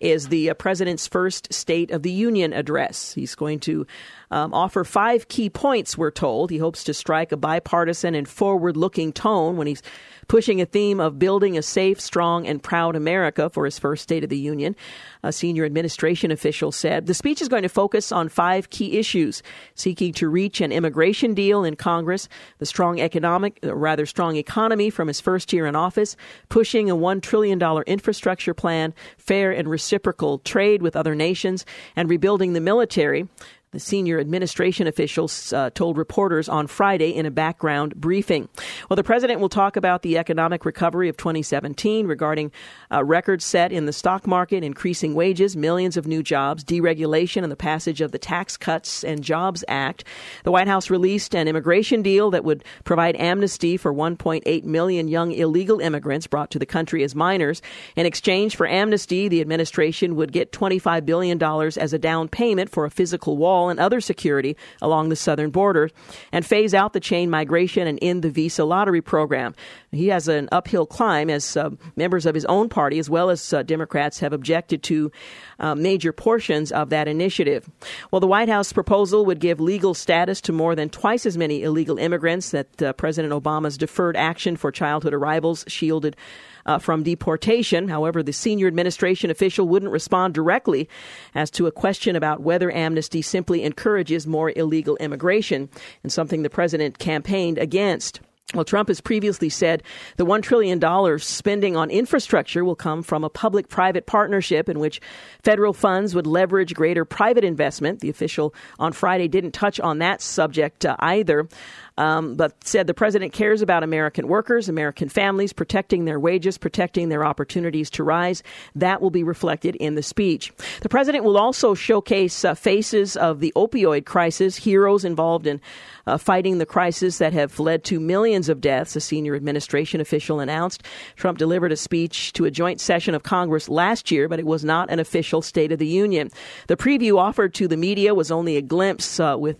is the uh, president's first State of the Union address. He's going to um, offer five key points, we're told. He hopes to strike a bipartisan and forward looking tone when he's pushing a theme of building a safe, strong, and proud America for his first State of the Union. A senior administration official said the speech is going to focus on five key issues seeking to reach an immigration deal in Congress, the strong economic, uh, rather strong economy from his first year in office, pushing a $1 trillion infrastructure plan, fair and reciprocal trade with other nations, and rebuilding the military. The senior administration officials uh, told reporters on Friday in a background briefing. Well, the president will talk about the economic recovery of 2017 regarding uh, records set in the stock market, increasing wages, millions of new jobs, deregulation, and the passage of the Tax Cuts and Jobs Act. The White House released an immigration deal that would provide amnesty for 1.8 million young illegal immigrants brought to the country as minors. In exchange for amnesty, the administration would get $25 billion as a down payment for a physical wall and other security along the southern border and phase out the chain migration and end the visa lottery program. He has an uphill climb as uh, members of his own party, as well as uh, Democrats, have objected to uh, major portions of that initiative. Well, the White House proposal would give legal status to more than twice as many illegal immigrants that uh, President Obama's deferred action for childhood arrivals shielded uh, from deportation. However, the senior administration official wouldn't respond directly as to a question about whether amnesty simply encourages more illegal immigration, and something the president campaigned against. Well, Trump has previously said the $1 trillion spending on infrastructure will come from a public private partnership in which federal funds would leverage greater private investment. The official on Friday didn't touch on that subject uh, either um, but said the president cares about American workers, American families, protecting their wages, protecting their opportunities to rise. That will be reflected in the speech. The president will also showcase uh, faces of the opioid crisis, heroes involved in uh, fighting the crisis that have led to millions of deaths, a senior administration official announced. Trump delivered a speech to a joint session of Congress last year, but it was not an official State of the Union. The preview offered to the media was only a glimpse uh, with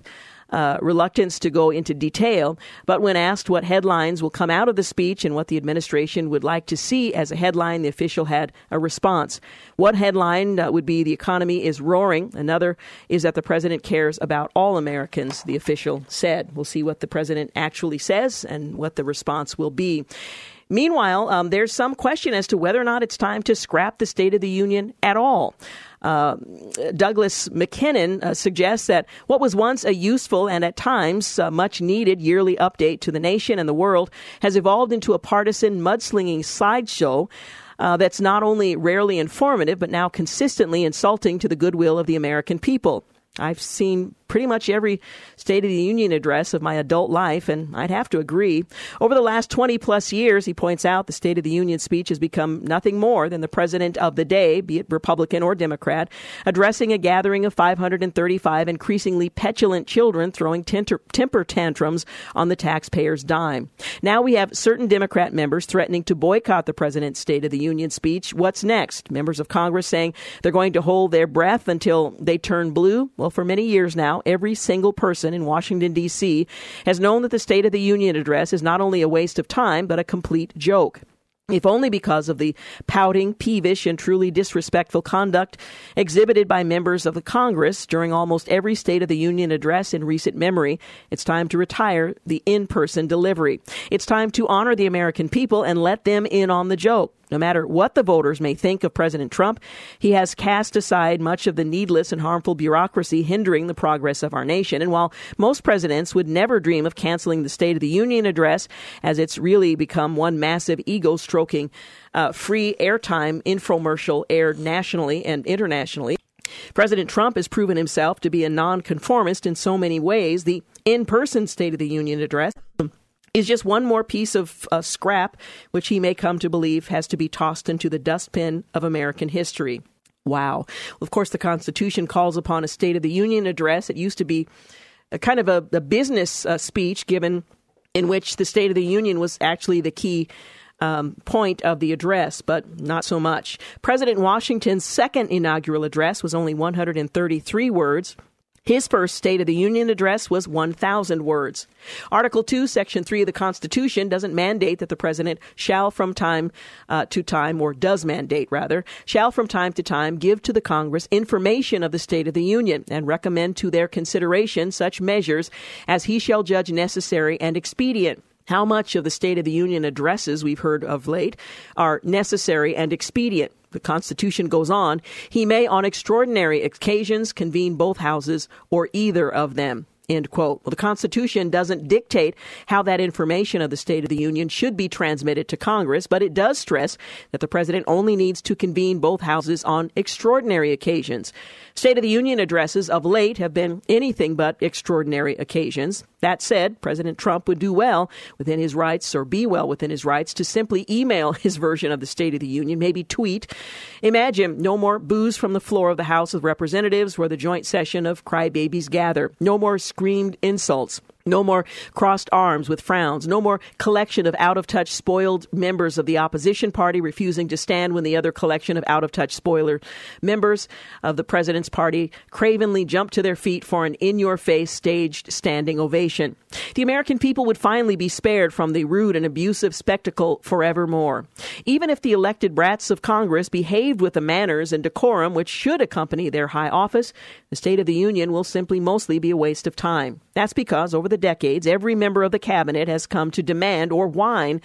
uh, reluctance to go into detail. But when asked what headlines will come out of the speech and what the administration would like to see as a headline, the official had a response. One headline uh, would be The economy is roaring. Another is that the president cares about all Americans, the official said. We'll see what the president actually says and what the response will be. Meanwhile, um, there's some question as to whether or not it's time to scrap the State of the Union at all. Uh, Douglas Mackinnon uh, suggests that what was once a useful and at times uh, much needed yearly update to the nation and the world has evolved into a partisan mudslinging sideshow. Uh, that's not only rarely informative, but now consistently insulting to the goodwill of the American people. I've seen pretty much every State of the Union address of my adult life, and I'd have to agree. Over the last 20 plus years, he points out, the State of the Union speech has become nothing more than the president of the day, be it Republican or Democrat, addressing a gathering of 535 increasingly petulant children throwing temper, temper tantrums on the taxpayer's dime. Now we have certain Democrat members threatening to boycott the president's State of the Union speech. What's next? Members of Congress saying they're going to hold their breath until they turn blue? Well, for many years now, every single person in Washington, D.C. has known that the State of the Union address is not only a waste of time, but a complete joke if only because of the pouting, peevish, and truly disrespectful conduct exhibited by members of the Congress during almost every State of the Union address in recent memory, it's time to retire the in person delivery. It's time to honor the American people and let them in on the joke. No matter what the voters may think of President Trump, he has cast aside much of the needless and harmful bureaucracy hindering the progress of our nation. And while most presidents would never dream of canceling the State of the Union address, as it's really become one massive ego stroking, uh, free airtime infomercial aired nationally and internationally, President Trump has proven himself to be a nonconformist in so many ways. The in person State of the Union address is just one more piece of uh, scrap which he may come to believe has to be tossed into the dustbin of American history. Wow. Of course, the Constitution calls upon a State of the Union address. It used to be a kind of a, a business uh, speech given in which the State of the Union was actually the key um, point of the address, but not so much. President Washington's second inaugural address was only 133 words. His first State of the Union address was 1,000 words. Article 2, Section 3 of the Constitution doesn't mandate that the President shall from time uh, to time, or does mandate rather, shall from time to time give to the Congress information of the State of the Union and recommend to their consideration such measures as he shall judge necessary and expedient. How much of the State of the Union addresses we've heard of late are necessary and expedient? The Constitution goes on, he may on extraordinary occasions convene both houses or either of them. End quote. Well, the Constitution doesn't dictate how that information of the State of the Union should be transmitted to Congress, but it does stress that the President only needs to convene both houses on extraordinary occasions. State of the Union addresses of late have been anything but extraordinary occasions. That said, President Trump would do well within his rights, or be well within his rights, to simply email his version of the State of the Union, maybe tweet. Imagine no more booze from the floor of the House of Representatives where the joint session of crybabies gather. No more screamed insults. No more crossed arms with frowns. No more collection of out of touch spoiled members of the opposition party refusing to stand when the other collection of out of touch spoiler members of the president's party cravenly jump to their feet for an in your face staged standing ovation. The American people would finally be spared from the rude and abusive spectacle forevermore. Even if the elected brats of Congress behaved with the manners and decorum which should accompany their high office, the State of the Union will simply mostly be a waste of time. That's because over the decades, every member of the cabinet has come to demand or whine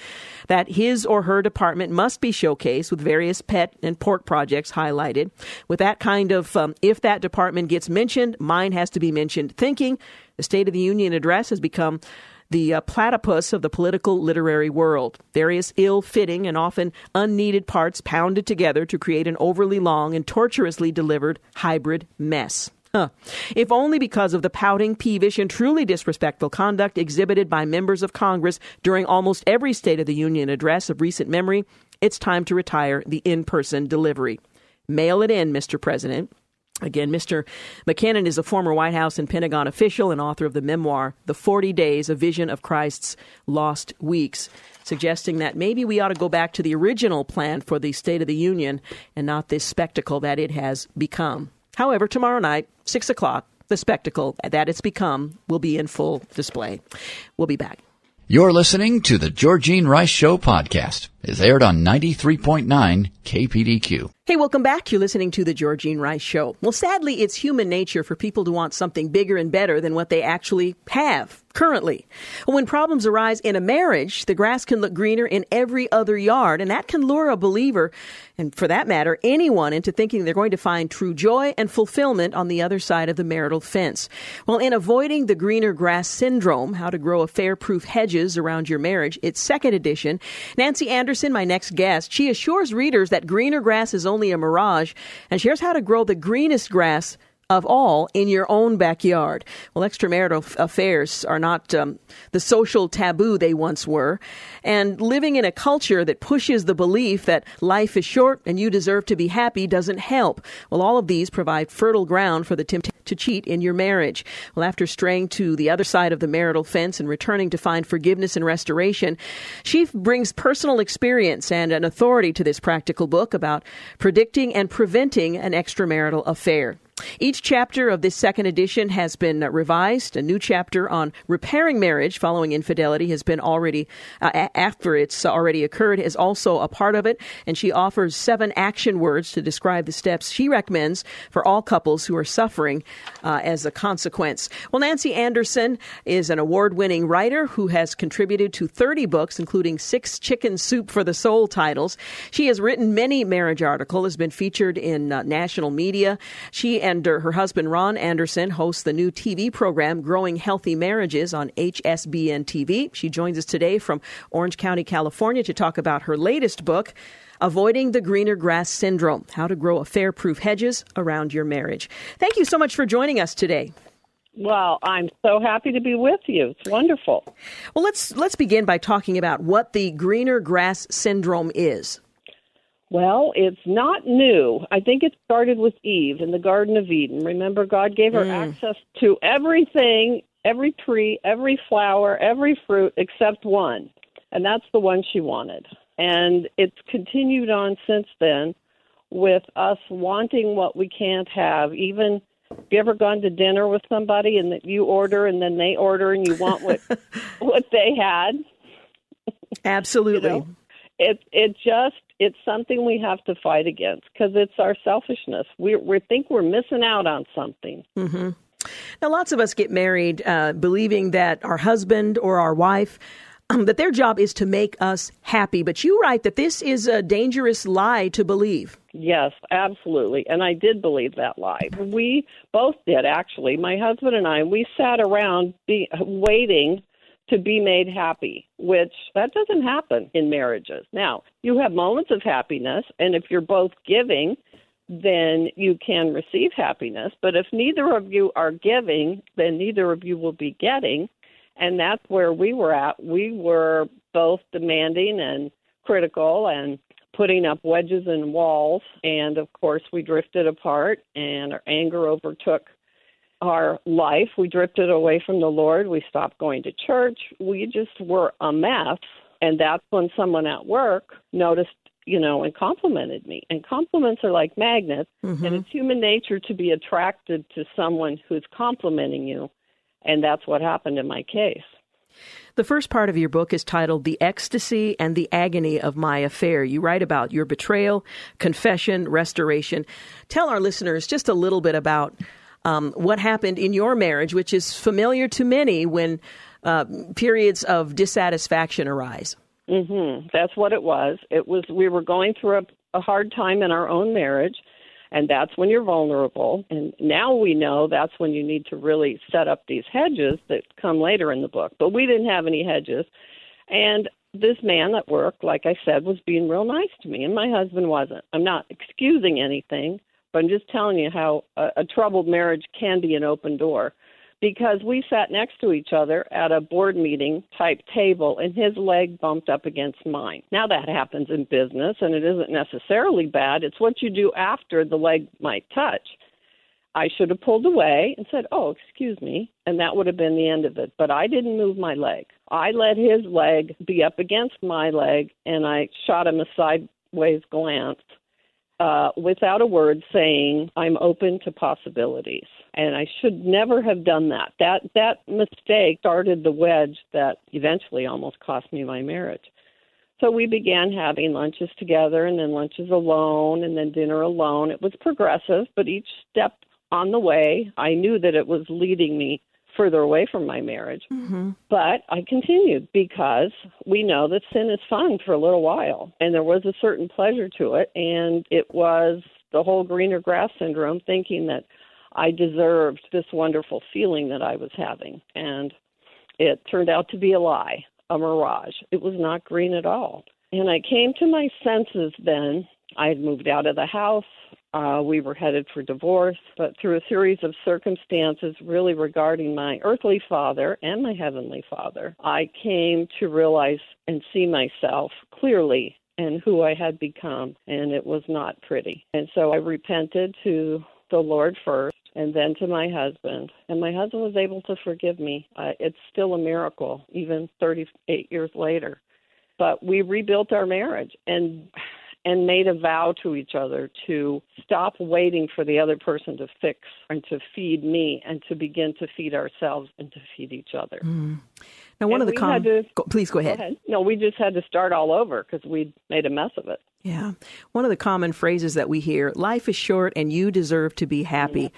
that his or her department must be showcased with various pet and pork projects highlighted. With that kind of, um, if that department gets mentioned, mine has to be mentioned thinking, the State of the Union address has become the uh, platypus of the political literary world. Various ill fitting and often unneeded parts pounded together to create an overly long and tortuously delivered hybrid mess. Huh. If only because of the pouting, peevish, and truly disrespectful conduct exhibited by members of Congress during almost every State of the Union address of recent memory, it's time to retire the in person delivery. Mail it in, Mr. President. Again, Mr. Mackinnon is a former White House and Pentagon official and author of the memoir, The 40 Days, A Vision of Christ's Lost Weeks, suggesting that maybe we ought to go back to the original plan for the State of the Union and not this spectacle that it has become. However, tomorrow night, 6 o'clock, the spectacle that it's become will be in full display. We'll be back.
You're listening to the Georgene Rice Show podcast. It's aired on 93.9 KPDQ.
Hey, welcome back. You're listening to the Georgene Rice Show. Well, sadly, it's human nature for people to want something bigger and better than what they actually have currently. When problems arise in a marriage, the grass can look greener in every other yard, and that can lure a believer, and for that matter, anyone, into thinking they're going to find true joy and fulfillment on the other side of the marital fence. Well, in avoiding the greener grass syndrome, how to grow affair proof hedges around your marriage, its second edition, Nancy Anderson, my next guest, she assures readers that greener grass is only only a mirage, and shares how to grow the greenest grass of all in your own backyard. Well, extramarital affairs are not um, the social taboo they once were. And living in a culture that pushes the belief that life is short and you deserve to be happy doesn't help. Well, all of these provide fertile ground for the temptation to cheat in your marriage. Well, after straying to the other side of the marital fence and returning to find forgiveness and restoration, she brings personal experience and an authority to this practical book about predicting and preventing an extramarital affair. Each chapter of this second edition has been revised. A new chapter on repairing marriage following infidelity has been already, uh, after it's already occurred, is also a part of it. And she offers seven action words to describe the steps she recommends for all couples who are suffering uh, as a consequence. Well, Nancy Anderson is an award winning writer who has contributed to 30 books, including six Chicken Soup for the Soul titles. She has written many marriage articles, has been featured in uh, national media. She and her husband Ron Anderson hosts the new TV program Growing Healthy Marriages on HSBN TV. She joins us today from Orange County, California to talk about her latest book. Avoiding the Greener Grass Syndrome How to Grow Affair Proof Hedges Around Your Marriage. Thank you so much for joining us today.
Well, I'm so happy to be with you. It's wonderful.
Well, let's let's begin by talking about what the greener grass syndrome is.
Well, it's not new. I think it started with Eve in the Garden of Eden. Remember, God gave her mm. access to everything, every tree, every flower, every fruit except one. And that's the one she wanted. And it's continued on since then with us wanting what we can't have. Even have you ever gone to dinner with somebody and that you order and then they order and you want what what they had?
Absolutely.
you know? It it just it's something we have to fight against because it's our selfishness. We we think we're missing out on something.
Mm-hmm. Now, lots of us get married uh, believing that our husband or our wife. Um, that their job is to make us happy. But you write that this is a dangerous lie to believe.
Yes, absolutely. And I did believe that lie. We both did, actually. My husband and I, we sat around be, waiting to be made happy, which that doesn't happen in marriages. Now, you have moments of happiness, and if you're both giving, then you can receive happiness. But if neither of you are giving, then neither of you will be getting. And that's where we were at. We were both demanding and critical and putting up wedges and walls. And of course, we drifted apart, and our anger overtook our life. We drifted away from the Lord. We stopped going to church. We just were a mess. And that's when someone at work noticed, you know, and complimented me. And compliments are like magnets. Mm-hmm. And it's human nature to be attracted to someone who's complimenting you. And that's what happened in my case.
The first part of your book is titled The Ecstasy and the Agony of My Affair. You write about your betrayal, confession, restoration. Tell our listeners just a little bit about um, what happened in your marriage, which is familiar to many when uh, periods of dissatisfaction arise.
Mm-hmm. That's what it was. It was we were going through a, a hard time in our own marriage, and that's when you're vulnerable. And now we know that's when you need to really set up these hedges that come later in the book. But we didn't have any hedges, and this man at work, like I said, was being real nice to me, and my husband wasn't. I'm not excusing anything, but I'm just telling you how a, a troubled marriage can be an open door. Because we sat next to each other at a board meeting type table, and his leg bumped up against mine. Now, that happens in business, and it isn't necessarily bad. It's what you do after the leg might touch. I should have pulled away and said, Oh, excuse me. And that would have been the end of it. But I didn't move my leg. I let his leg be up against my leg and I shot him a sideways glance uh, without a word saying, I'm open to possibilities. And I should never have done that. That that mistake started the wedge that eventually almost cost me my marriage. So we began having lunches together and then lunches alone and then dinner alone. It was progressive, but each step on the way, I knew that it was leading me further away from my marriage. Mm-hmm. But I continued because we know that sin is fun for a little while. And there was a certain pleasure to it. And it was the whole greener grass syndrome, thinking that I deserved this wonderful feeling that I was having. And it turned out to be a lie, a mirage. It was not green at all. And I came to my senses then. I had moved out of the house. Uh, we were headed for divorce, but through a series of circumstances, really regarding my earthly father and my heavenly father, I came to realize and see myself clearly and who I had become, and it was not pretty. And so I repented to the Lord first and then to my husband. And my husband was able to forgive me. Uh, it's still a miracle, even 38 years later. But we rebuilt our marriage. And and made a vow to each other to stop waiting for the other person to fix and to feed me and to begin to feed ourselves and to feed each other.
Mm. Now, one and of the com- to, go, please go ahead.
go ahead. No, we just had to start all over because we'd made a mess of it.
Yeah. One of the common phrases that we hear life is short and you deserve to be happy. Yeah.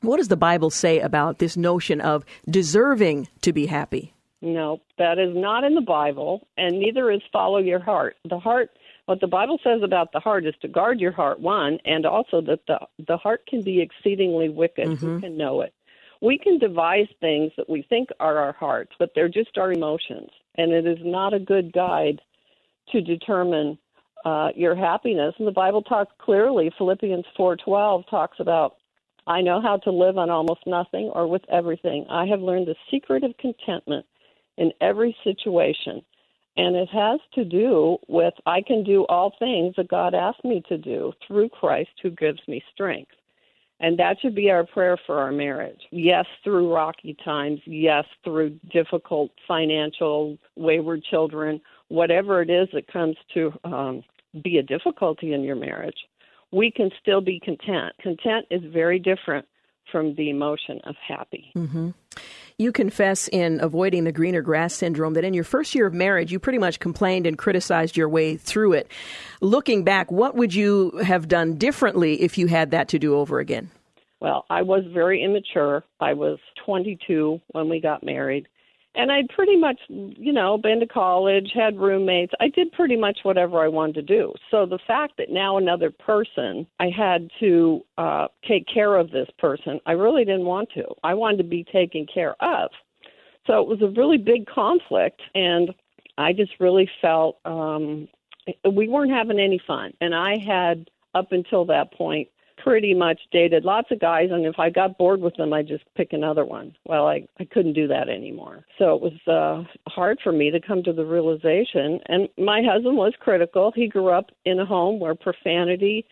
What does the Bible say about this notion of deserving to be happy?
No, that is not in the Bible, and neither is follow your heart. The heart what the Bible says about the heart is to guard your heart, one, and also that the, the heart can be exceedingly wicked. Mm-hmm. Who can know it? We can devise things that we think are our hearts, but they're just our emotions. And it is not a good guide to determine uh, your happiness. And the Bible talks clearly, Philippians 4.12 talks about, I know how to live on almost nothing or with everything. I have learned the secret of contentment in every situation. And it has to do with I can do all things that God asked me to do through Christ who gives me strength. And that should be our prayer for our marriage. Yes, through rocky times. Yes, through difficult financial, wayward children, whatever it is that comes to um, be a difficulty in your marriage, we can still be content. Content is very different from the emotion of happy.
Mm-hmm. You confess in Avoiding the Greener Grass Syndrome that in your first year of marriage, you pretty much complained and criticized your way through it. Looking back, what would you have done differently if you had that to do over again?
Well, I was very immature. I was 22 when we got married and I'd pretty much, you know, been to college, had roommates. I did pretty much whatever I wanted to do. So the fact that now another person, I had to uh, take care of this person, I really didn't want to. I wanted to be taken care of. So it was a really big conflict, and I just really felt um, we weren't having any fun. And I had, up until that point, pretty much dated lots of guys, and if I got bored with them, I'd just pick another one. Well, I, I couldn't do that anymore. So it was uh, hard for me to come to the realization. And my husband was critical. He grew up in a home where profanity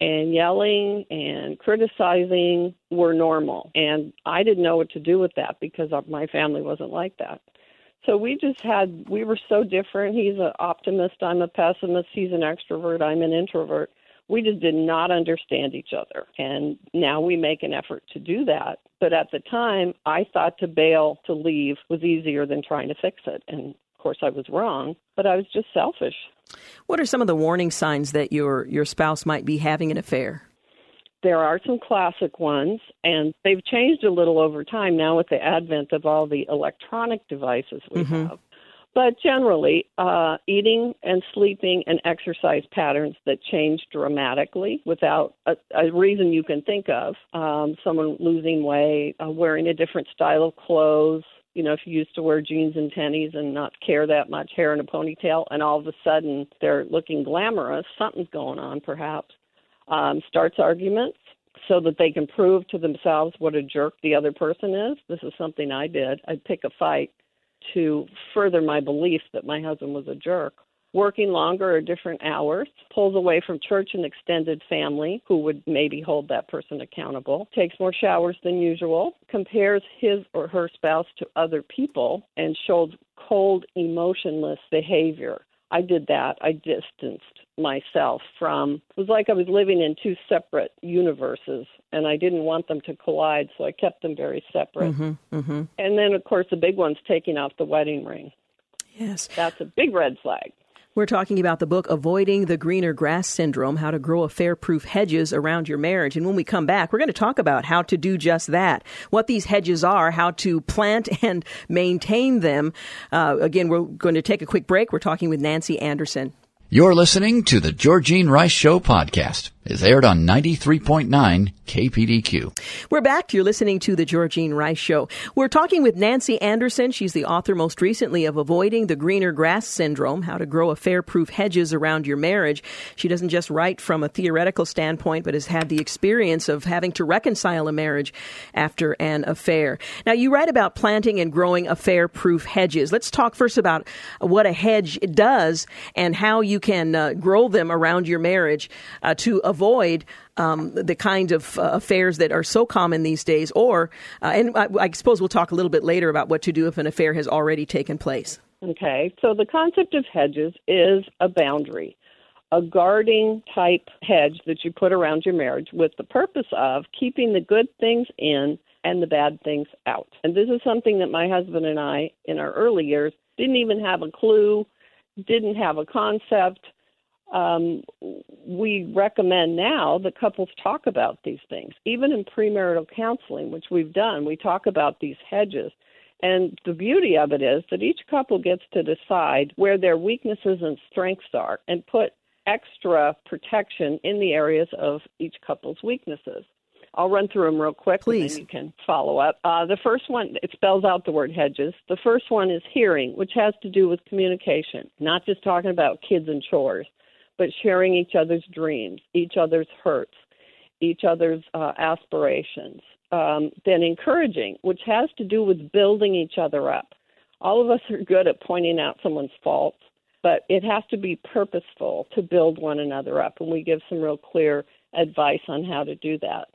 and yelling and criticizing were normal. And I didn't know what to do with that because my family wasn't like that. So we just had, we were so different. He's an optimist, I'm a pessimist. He's an extrovert, I'm an introvert we just did not understand each other. And now we make an effort to do that. But at the time, I thought to bail, to leave, was easier than trying to fix it. And of course, I was wrong, but I was just selfish.
What are some of the warning signs that your, your spouse might be having an affair?
There are some classic ones, and they've changed a little over time now with the advent of all the electronic devices we mm-hmm. have. But generally, uh, eating and sleeping and exercise patterns that change dramatically without a, a reason you can think of. Um, someone losing weight, uh, wearing a different style of clothes. You know, if you used to wear jeans and tennies and not care that much, hair in a ponytail, and all of a sudden they're looking glamorous, something's going on perhaps. Um, starts arguments so that they can prove to themselves what a jerk the other person is. This is something I did. I'd pick a fight to further my belief that my husband was a jerk. Working longer or different hours, pulls away from church and extended family, who would maybe hold that person accountable, takes more showers than usual, compares his or her spouse to other people, and shows cold, emotionless behavior. I did that. I distanced myself from it was like I was living in two separate universes and I didn't want them to collide so I kept them very separate.
Mm-hmm, mm-hmm.
And then of course the big one's taking off the wedding ring.
Yes.
That's a big red flag.
We're talking about the book Avoiding the Greener Grass Syndrome How to Grow Affair Proof Hedges Around Your Marriage. And when we come back, we're going to talk about how to do just that, what these hedges are, how to plant and maintain them. Uh, again, we're going to take a quick break. We're talking with Nancy Anderson.
You're listening to the Georgene Rice Show podcast. It's aired on 93.9 KPDQ.
We're back. You're listening to the Georgene Rice Show. We're talking with Nancy Anderson. She's the author most recently of Avoiding the Greener Grass Syndrome, How to Grow Affair Proof Hedges Around Your Marriage. She doesn't just write from a theoretical standpoint, but has had the experience of having to reconcile a marriage after an affair. Now, you write about planting and growing affair proof hedges. Let's talk first about what a hedge does and how you can uh, grow them around your marriage uh, to avoid um, the kind of uh, affairs that are so common these days. Or, uh, and I, I suppose we'll talk a little bit later about what to do if an affair has already taken place.
Okay, so the concept of hedges is a boundary, a guarding type hedge that you put around your marriage with the purpose of keeping the good things in and the bad things out. And this is something that my husband and I, in our early years, didn't even have a clue, didn't have a concept um, we recommend now that couples talk about these things. Even in premarital counseling, which we've done, we talk about these hedges. And the beauty of it is that each couple gets to decide where their weaknesses and strengths are and put extra protection in the areas of each couple's weaknesses. I'll run through them real quick
Please.
and then you can follow up. Uh, the first one, it spells out the word hedges. The first one is hearing, which has to do with communication, not just talking about kids and chores but sharing each other's dreams, each other's hurts, each other's uh, aspirations. Um, then encouraging, which has to do with building each other up. All of us are good at pointing out someone's faults, but it has to be purposeful to build one another up, and we give some real clear advice on how to do that.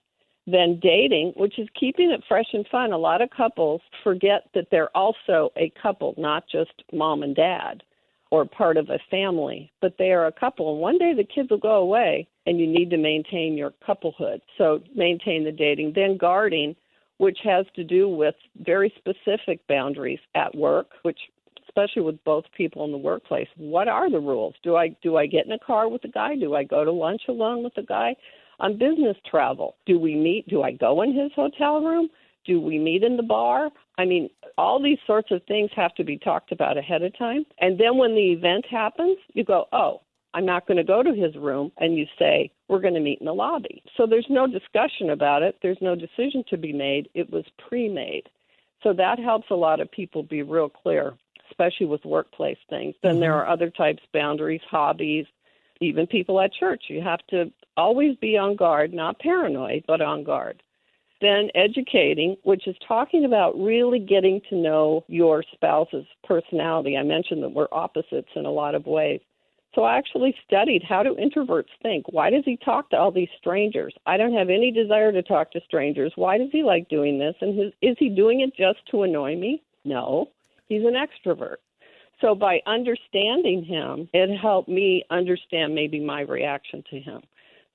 Then dating, which is keeping it fresh and fun. A lot of couples forget that they're also a couple, not just mom and dad or part of a family, but they are a couple. And one day the kids will go away, and you need to maintain your couplehood. So maintain the dating. Then guarding, which has to do with very specific boundaries at work, which especially with both people in the workplace. What are the rules? Do I do I get in a car with a guy? Do I go to lunch alone with a guy? On business travel, do we meet? Do I go in his hotel room? Do we meet in the bar? I mean, all these sorts of things have to be talked about ahead of time. And then when the event happens, you go, oh, I'm not going to go to his room. And you say, we're going to meet in the lobby. So there's no discussion about it. There's no decision to be made. It was pre made. So that helps a lot of people be real clear, especially with workplace things. Then mm-hmm. there are other types, boundaries, hobbies, even people at church. You have to always be on guard, not paranoid, but on guard. Then educating, which is talking about really getting to know your spouse's personality. I mentioned that we're opposites in a lot of ways. So I actually studied how do introverts think? Why does he talk to all these strangers? I don't have any desire to talk to strangers. Why does he like doing this? And his, is he doing it just to annoy me? No, he's an extrovert. So by understanding him, it helped me understand maybe my reaction to him.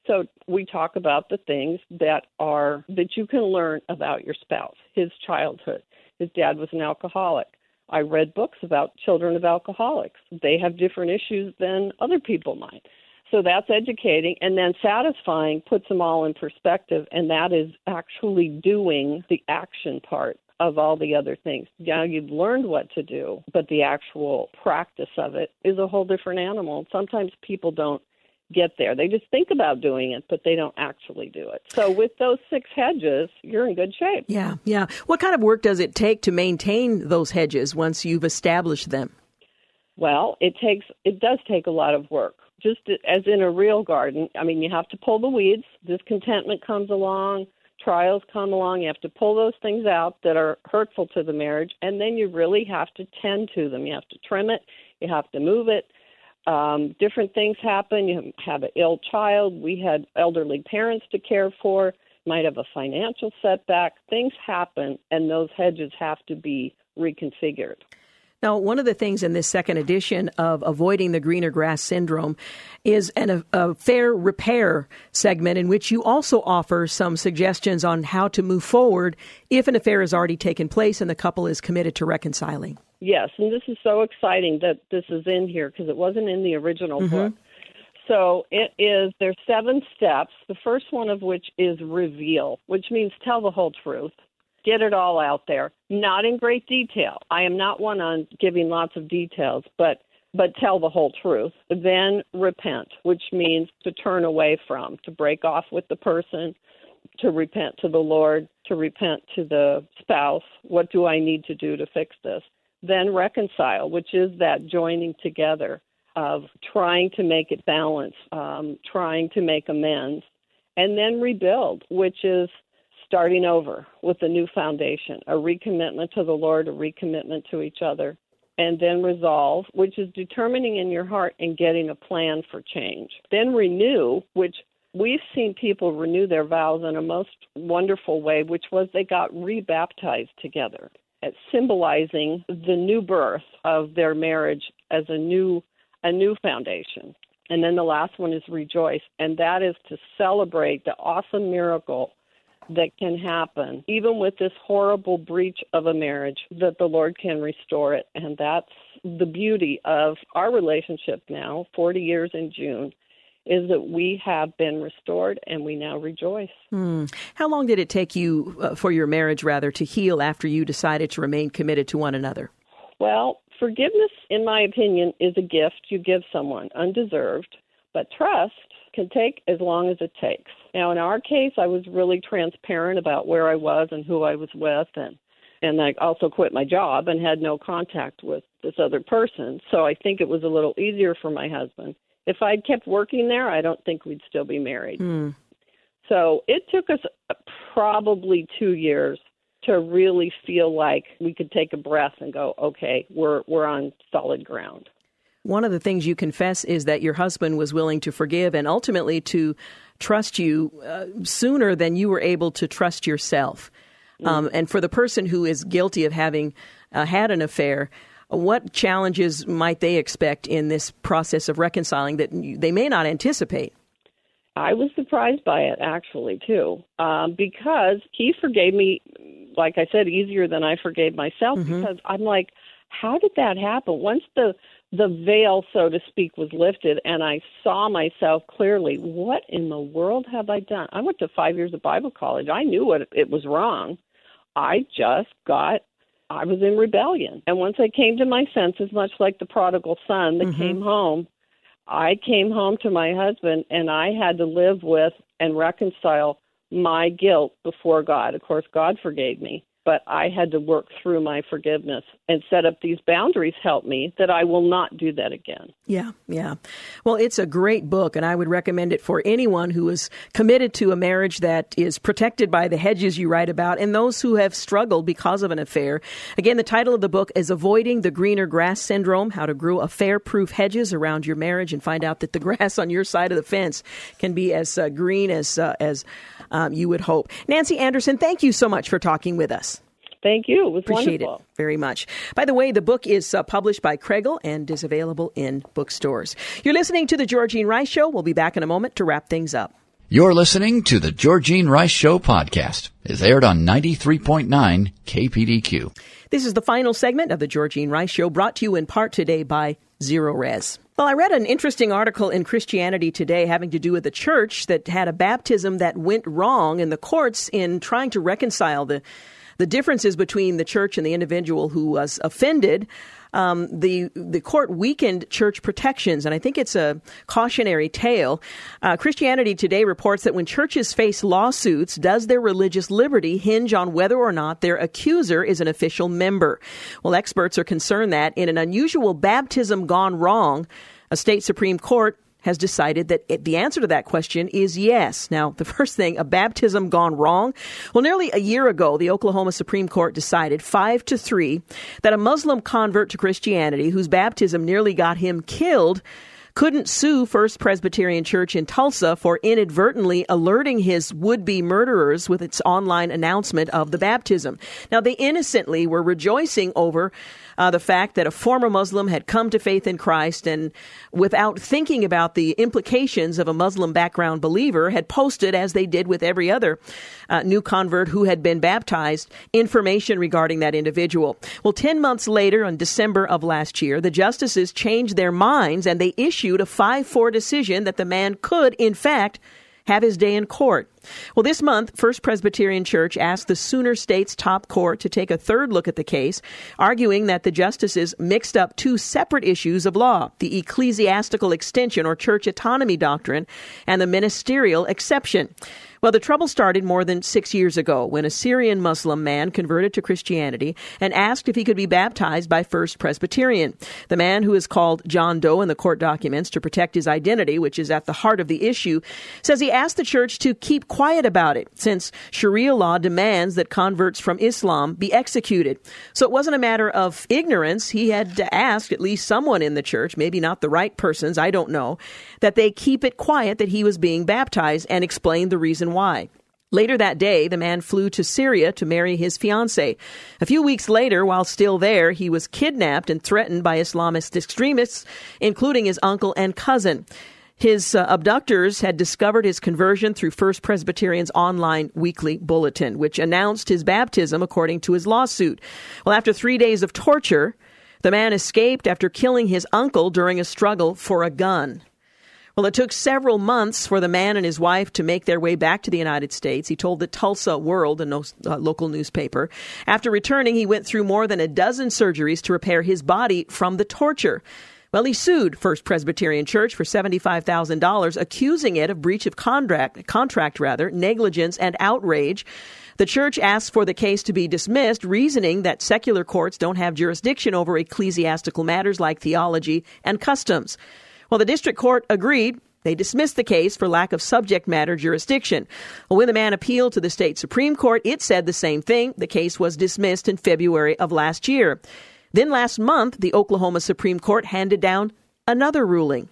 So we talk about the things that are that you can learn about your spouse, his childhood. His dad was an alcoholic. I read books about children of alcoholics. They have different issues than other people might. So that's educating and then satisfying puts them all in perspective and that is actually doing the action part of all the other things. Now you've learned what to do, but the actual practice of it is a whole different animal. Sometimes people don't get there. They just think about doing it, but they don't actually do it. So with those six hedges, you're in good shape.
Yeah, yeah. What kind of work does it take to maintain those hedges once you've established them?
Well, it takes it does take a lot of work. Just as in a real garden, I mean, you have to pull the weeds. Discontentment comes along, trials come along. You have to pull those things out that are hurtful to the marriage, and then you really have to tend to them. You have to trim it, you have to move it, um, different things happen. You have an ill child. We had elderly parents to care for. Might have a financial setback. Things happen, and those hedges have to be reconfigured.
Now, one of the things in this second edition of Avoiding the Greener Grass Syndrome is an, a, affair repair segment in which you also offer some suggestions on how to move forward if an affair has already taken place and the couple is committed to reconciling.
Yes, and this is so exciting that this is in here because it wasn't in the original mm-hmm. book. So it is there's seven steps. The first one of which is reveal, which means tell the whole truth get it all out there. Not in great detail. I am not one on giving lots of details, but but tell the whole truth. Then repent, which means to turn away from, to break off with the person, to repent to the Lord, to repent to the spouse. What do I need to do to fix this? Then reconcile, which is that joining together of trying to make it balance, um, trying to make amends, and then rebuild, which is starting over with a new foundation, a recommitment to the Lord, a recommitment to each other, and then resolve, which is determining in your heart and getting a plan for change. Then renew, which we've seen people renew their vows in a most wonderful way, which was they got rebaptized together, at symbolizing the new birth of their marriage as a new a new foundation. And then the last one is rejoice, and that is to celebrate the awesome miracle that can happen, even with this horrible breach of a marriage, that the Lord can restore it. And that's the beauty of our relationship now, 40 years in June, is that we have been restored and we now rejoice.
Hmm. How long did it take you, uh, for your marriage rather, to heal after you decided to remain committed to one another?
Well, forgiveness, in my opinion, is a gift you give someone, undeserved. But trust can take as long as it takes. Now, in our case, I was really transparent about where I was and who I was with, and and I also quit my job and had no contact with this other person. So I think it was a little easier for my husband. If I'd kept working there, I don't think we'd still be married.
Mm.
So it took us probably two years to really feel like we could take a breath and go, okay, we're we're on solid ground.
One of the things you confess is that your husband was willing to forgive and ultimately to trust you uh, sooner than you were able to trust yourself. Mm. Um, and for the person who is guilty of having uh, had an affair, what challenges might they expect in this process of reconciling that they may not anticipate?
I was surprised by it actually too, um, because he forgave me, like I said, easier than I forgave myself. Mm-hmm. Because I'm like, how did that happen? Once the the veil, so to speak, was lifted, and I saw myself clearly. What in the world have I done? I went to five years of Bible college. I knew what it was wrong. I just got. I was in rebellion, and once I came to my senses, much like the prodigal son that mm-hmm. came home, I came home to my husband, and I had to live with and reconcile my guilt before God. Of course, God forgave me but I had to work through my forgiveness and set up these boundaries help me that I will not do that again.
Yeah, yeah. Well, it's a great book, and I would recommend it for anyone who is committed to a marriage that is protected by the hedges you write about and those who have struggled because of an affair. Again, the title of the book is Avoiding the Greener Grass Syndrome How to Grow Affair Proof Hedges Around Your Marriage and Find Out that the grass on your side of the fence can be as uh, green as, uh, as um, you would hope. Nancy Anderson, thank you so much for talking with us.
Thank you. It was
Appreciate
wonderful.
it very much. By the way, the book is uh, published by Kregel and is available in bookstores. You're listening to The Georgene Rice Show. We'll be back in a moment to wrap things up.
You're listening to The Georgene Rice Show podcast. is aired on 93.9 KPDQ.
This is the final segment of The Georgene Rice Show brought to you in part today by Zerorez. Well, I read an interesting article in Christianity Today having to do with a church that had a baptism that went wrong in the courts in trying to reconcile the the differences between the church and the individual who was offended. Um, the the court weakened church protections, and I think it's a cautionary tale. Uh, Christianity Today reports that when churches face lawsuits, does their religious liberty hinge on whether or not their accuser is an official member? Well, experts are concerned that in an unusual baptism gone wrong, a state supreme court has decided that it, the answer to that question is yes. Now, the first thing, a baptism gone wrong. Well, nearly a year ago, the Oklahoma Supreme Court decided five to three that a Muslim convert to Christianity whose baptism nearly got him killed couldn't sue First Presbyterian Church in Tulsa for inadvertently alerting his would be murderers with its online announcement of the baptism. Now, they innocently were rejoicing over uh, the fact that a former Muslim had come to faith in Christ and, without thinking about the implications of a Muslim background believer, had posted, as they did with every other uh, new convert who had been baptized, information regarding that individual. Well, 10 months later, in December of last year, the justices changed their minds and they issued a 5 4 decision that the man could, in fact, have his day in court. Well, this month, First Presbyterian Church asked the Sooner State's top court to take a third look at the case, arguing that the justices mixed up two separate issues of law the ecclesiastical extension or church autonomy doctrine and the ministerial exception. Well, the trouble started more than six years ago when a Syrian Muslim man converted to Christianity and asked if he could be baptized by First Presbyterian. The man, who is called John Doe in the court documents to protect his identity, which is at the heart of the issue, says he asked the church to keep quiet about it since Sharia law demands that converts from Islam be executed. So it wasn't a matter of ignorance. He had to ask at least someone in the church, maybe not the right persons, I don't know, that they keep it quiet that he was being baptized and explain the reason why. Later that day, the man flew to Syria to marry his fiancee. A few weeks later, while still there, he was kidnapped and threatened by Islamist extremists, including his uncle and cousin. His uh, abductors had discovered his conversion through First Presbyterian's online weekly bulletin, which announced his baptism according to his lawsuit. Well, after three days of torture, the man escaped after killing his uncle during a struggle for a gun. Well, it took several months for the man and his wife to make their way back to the United States. He told the Tulsa World, a no, uh, local newspaper. After returning, he went through more than a dozen surgeries to repair his body from the torture. Well, he sued First Presbyterian Church for $75,000, accusing it of breach of contract, contract rather, negligence and outrage. The church asked for the case to be dismissed, reasoning that secular courts don't have jurisdiction over ecclesiastical matters like theology and customs. Well, the district court agreed. They dismissed the case for lack of subject matter jurisdiction. When the man appealed to the state Supreme Court, it said the same thing. The case was dismissed in February of last year. Then last month, the Oklahoma Supreme Court handed down another ruling.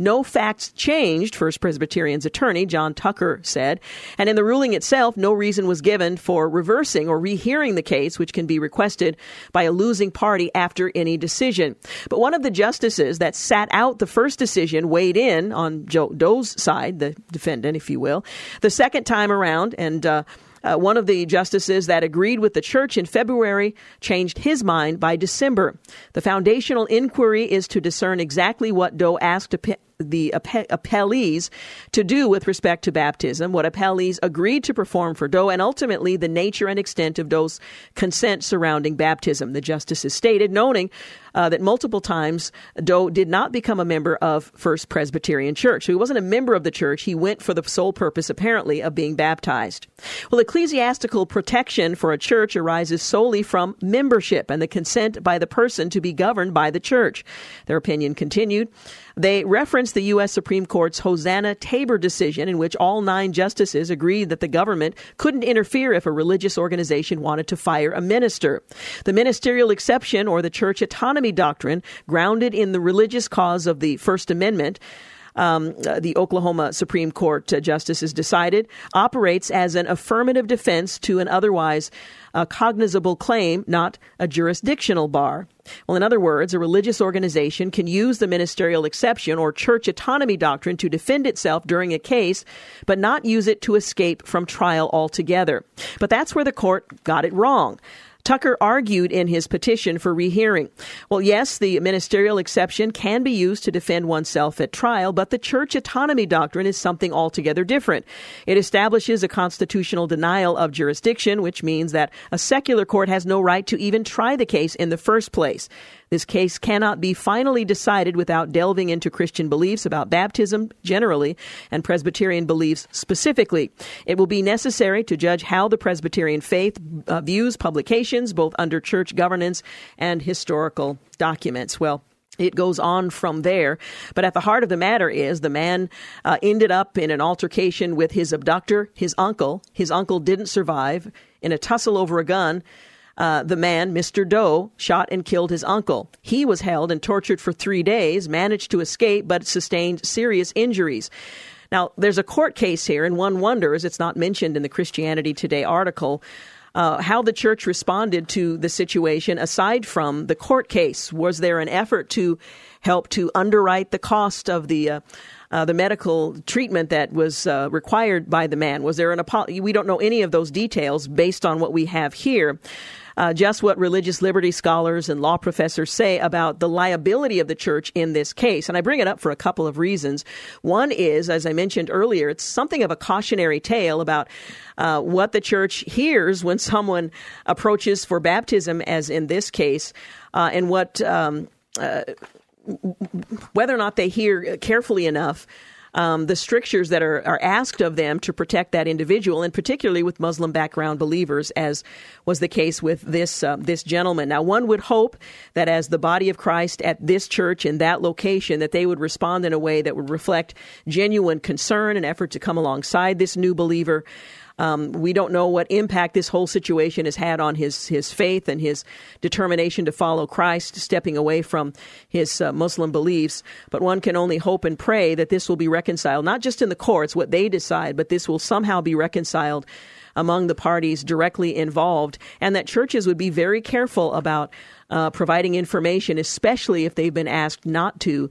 No facts changed, First Presbyterian's attorney, John Tucker, said. And in the ruling itself, no reason was given for reversing or rehearing the case, which can be requested by a losing party after any decision. But one of the justices that sat out the first decision weighed in on Joe Doe's side, the defendant, if you will, the second time around, and uh, uh, one of the justices that agreed with the church in February changed his mind by December. The foundational inquiry is to discern exactly what Doe asked the appellees to do with respect to baptism, what appellees agreed to perform for Doe, and ultimately the nature and extent of Doe's consent surrounding baptism. The justices stated, noting uh, that multiple times Doe did not become a member of First Presbyterian Church. So he wasn't a member of the church. He went for the sole purpose, apparently, of being baptized. Well, ecclesiastical protection for a church arises solely from membership and the consent by the person to be governed by the church. Their opinion continued. They referenced the U.S. Supreme Court's Hosanna Tabor decision, in which all nine justices agreed that the government couldn't interfere if a religious organization wanted to fire a minister. The ministerial exception, or the church autonomy doctrine, grounded in the religious cause of the First Amendment, um, uh, the Oklahoma Supreme Court uh, justices decided, operates as an affirmative defense to an otherwise uh, cognizable claim, not a jurisdictional bar. Well, in other words, a religious organization can use the ministerial exception or church autonomy doctrine to defend itself during a case, but not use it to escape from trial altogether. But that's where the court got it wrong. Tucker argued in his petition for rehearing. Well, yes, the ministerial exception can be used to defend oneself at trial, but the church autonomy doctrine is something altogether different. It establishes a constitutional denial of jurisdiction, which means that a secular court has no right to even try the case in the first place. This case cannot be finally decided without delving into Christian beliefs about baptism generally and Presbyterian beliefs specifically. It will be necessary to judge how the Presbyterian faith uh, views publications, both under church governance and historical documents. Well, it goes on from there. But at the heart of the matter is the man uh, ended up in an altercation with his abductor, his uncle. His uncle didn't survive in a tussle over a gun. Uh, the man, Mr. Doe, shot and killed his uncle. He was held and tortured for three days, managed to escape, but sustained serious injuries. Now, there's a court case here, and one wonders, it's not mentioned in the Christianity Today article, uh, how the church responded to the situation aside from the court case. Was there an effort to help to underwrite the cost of the uh, uh, the medical treatment that was uh, required by the man? Was there an apology? We don't know any of those details based on what we have here. Uh, just what religious liberty scholars and law professors say about the liability of the church in this case. And I bring it up for a couple of reasons. One is, as I mentioned earlier, it's something of a cautionary tale about uh, what the church hears when someone approaches for baptism, as in this case, uh, and what. Um, uh, whether or not they hear carefully enough um, the strictures that are, are asked of them to protect that individual, and particularly with Muslim background believers, as was the case with this uh, this gentleman. Now, one would hope that as the body of Christ at this church in that location, that they would respond in a way that would reflect genuine concern and effort to come alongside this new believer. Um, we don't know what impact this whole situation has had on his his faith and his determination to follow Christ, stepping away from his uh, Muslim beliefs. But one can only hope and pray that this will be reconciled, not just in the courts, what they decide, but this will somehow be reconciled among the parties directly involved, and that churches would be very careful about uh, providing information, especially if they've been asked not to.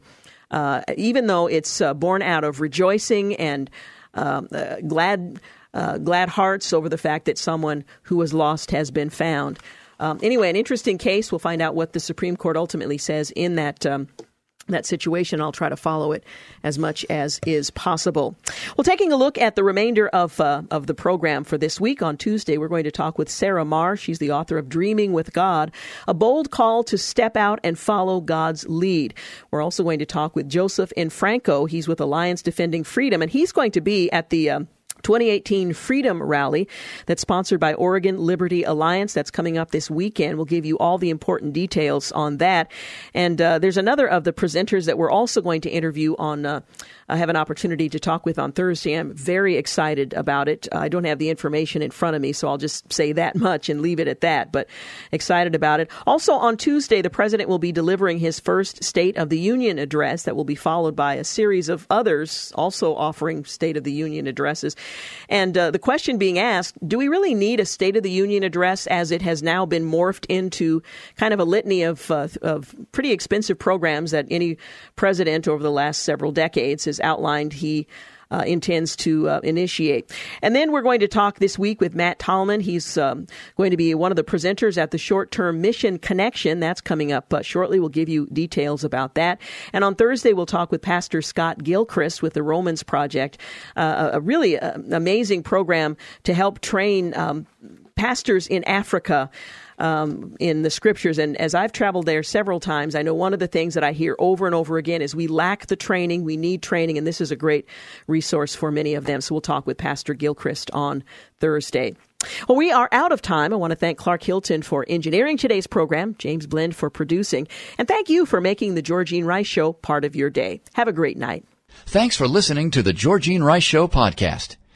Uh, even though it's uh, born out of rejoicing and um, uh, glad uh, glad hearts over the fact that someone who was lost has been found. Um, anyway, an interesting case. We'll find out what the Supreme Court ultimately says in that. Um, that situation. I'll try to follow it as much as is possible. Well, taking a look at the remainder of uh, of the program for this week on Tuesday, we're going to talk with Sarah Marr. She's the author of Dreaming with God, a bold call to step out and follow God's lead. We're also going to talk with Joseph Infranco. He's with Alliance Defending Freedom, and he's going to be at the um, 2018 Freedom Rally that's sponsored by Oregon Liberty Alliance. That's coming up this weekend. We'll give you all the important details on that. And uh, there's another of the presenters that we're also going to interview on. Uh, I have an opportunity to talk with on Thursday. I'm very excited about it. I don't have the information in front of me, so I'll just say that much and leave it at that. But excited about it. Also on Tuesday, the president will be delivering his first State of the Union address that will be followed by a series of others also offering State of the Union addresses. And uh, the question being asked do we really need a State of the Union address as it has now been morphed into kind of a litany of, uh, of pretty expensive programs that any president over the last several decades has outlined he uh, intends to uh, initiate. And then we're going to talk this week with Matt Tallman. He's um, going to be one of the presenters at the Short Term Mission Connection. That's coming up uh, shortly. We'll give you details about that. And on Thursday, we'll talk with Pastor Scott Gilchrist with the Romans Project, uh, a really uh, amazing program to help train um, pastors in Africa um, in the scriptures. And as I've traveled there several times, I know one of the things that I hear over and over again is we lack the training, we need training, and this is a great resource for many of them. So we'll talk with Pastor Gilchrist on Thursday. Well, we are out of time. I want to thank Clark Hilton for engineering today's program, James Blend for producing, and thank you for making the Georgene Rice Show part of your day. Have a great night.
Thanks for listening to the Georgene Rice Show podcast.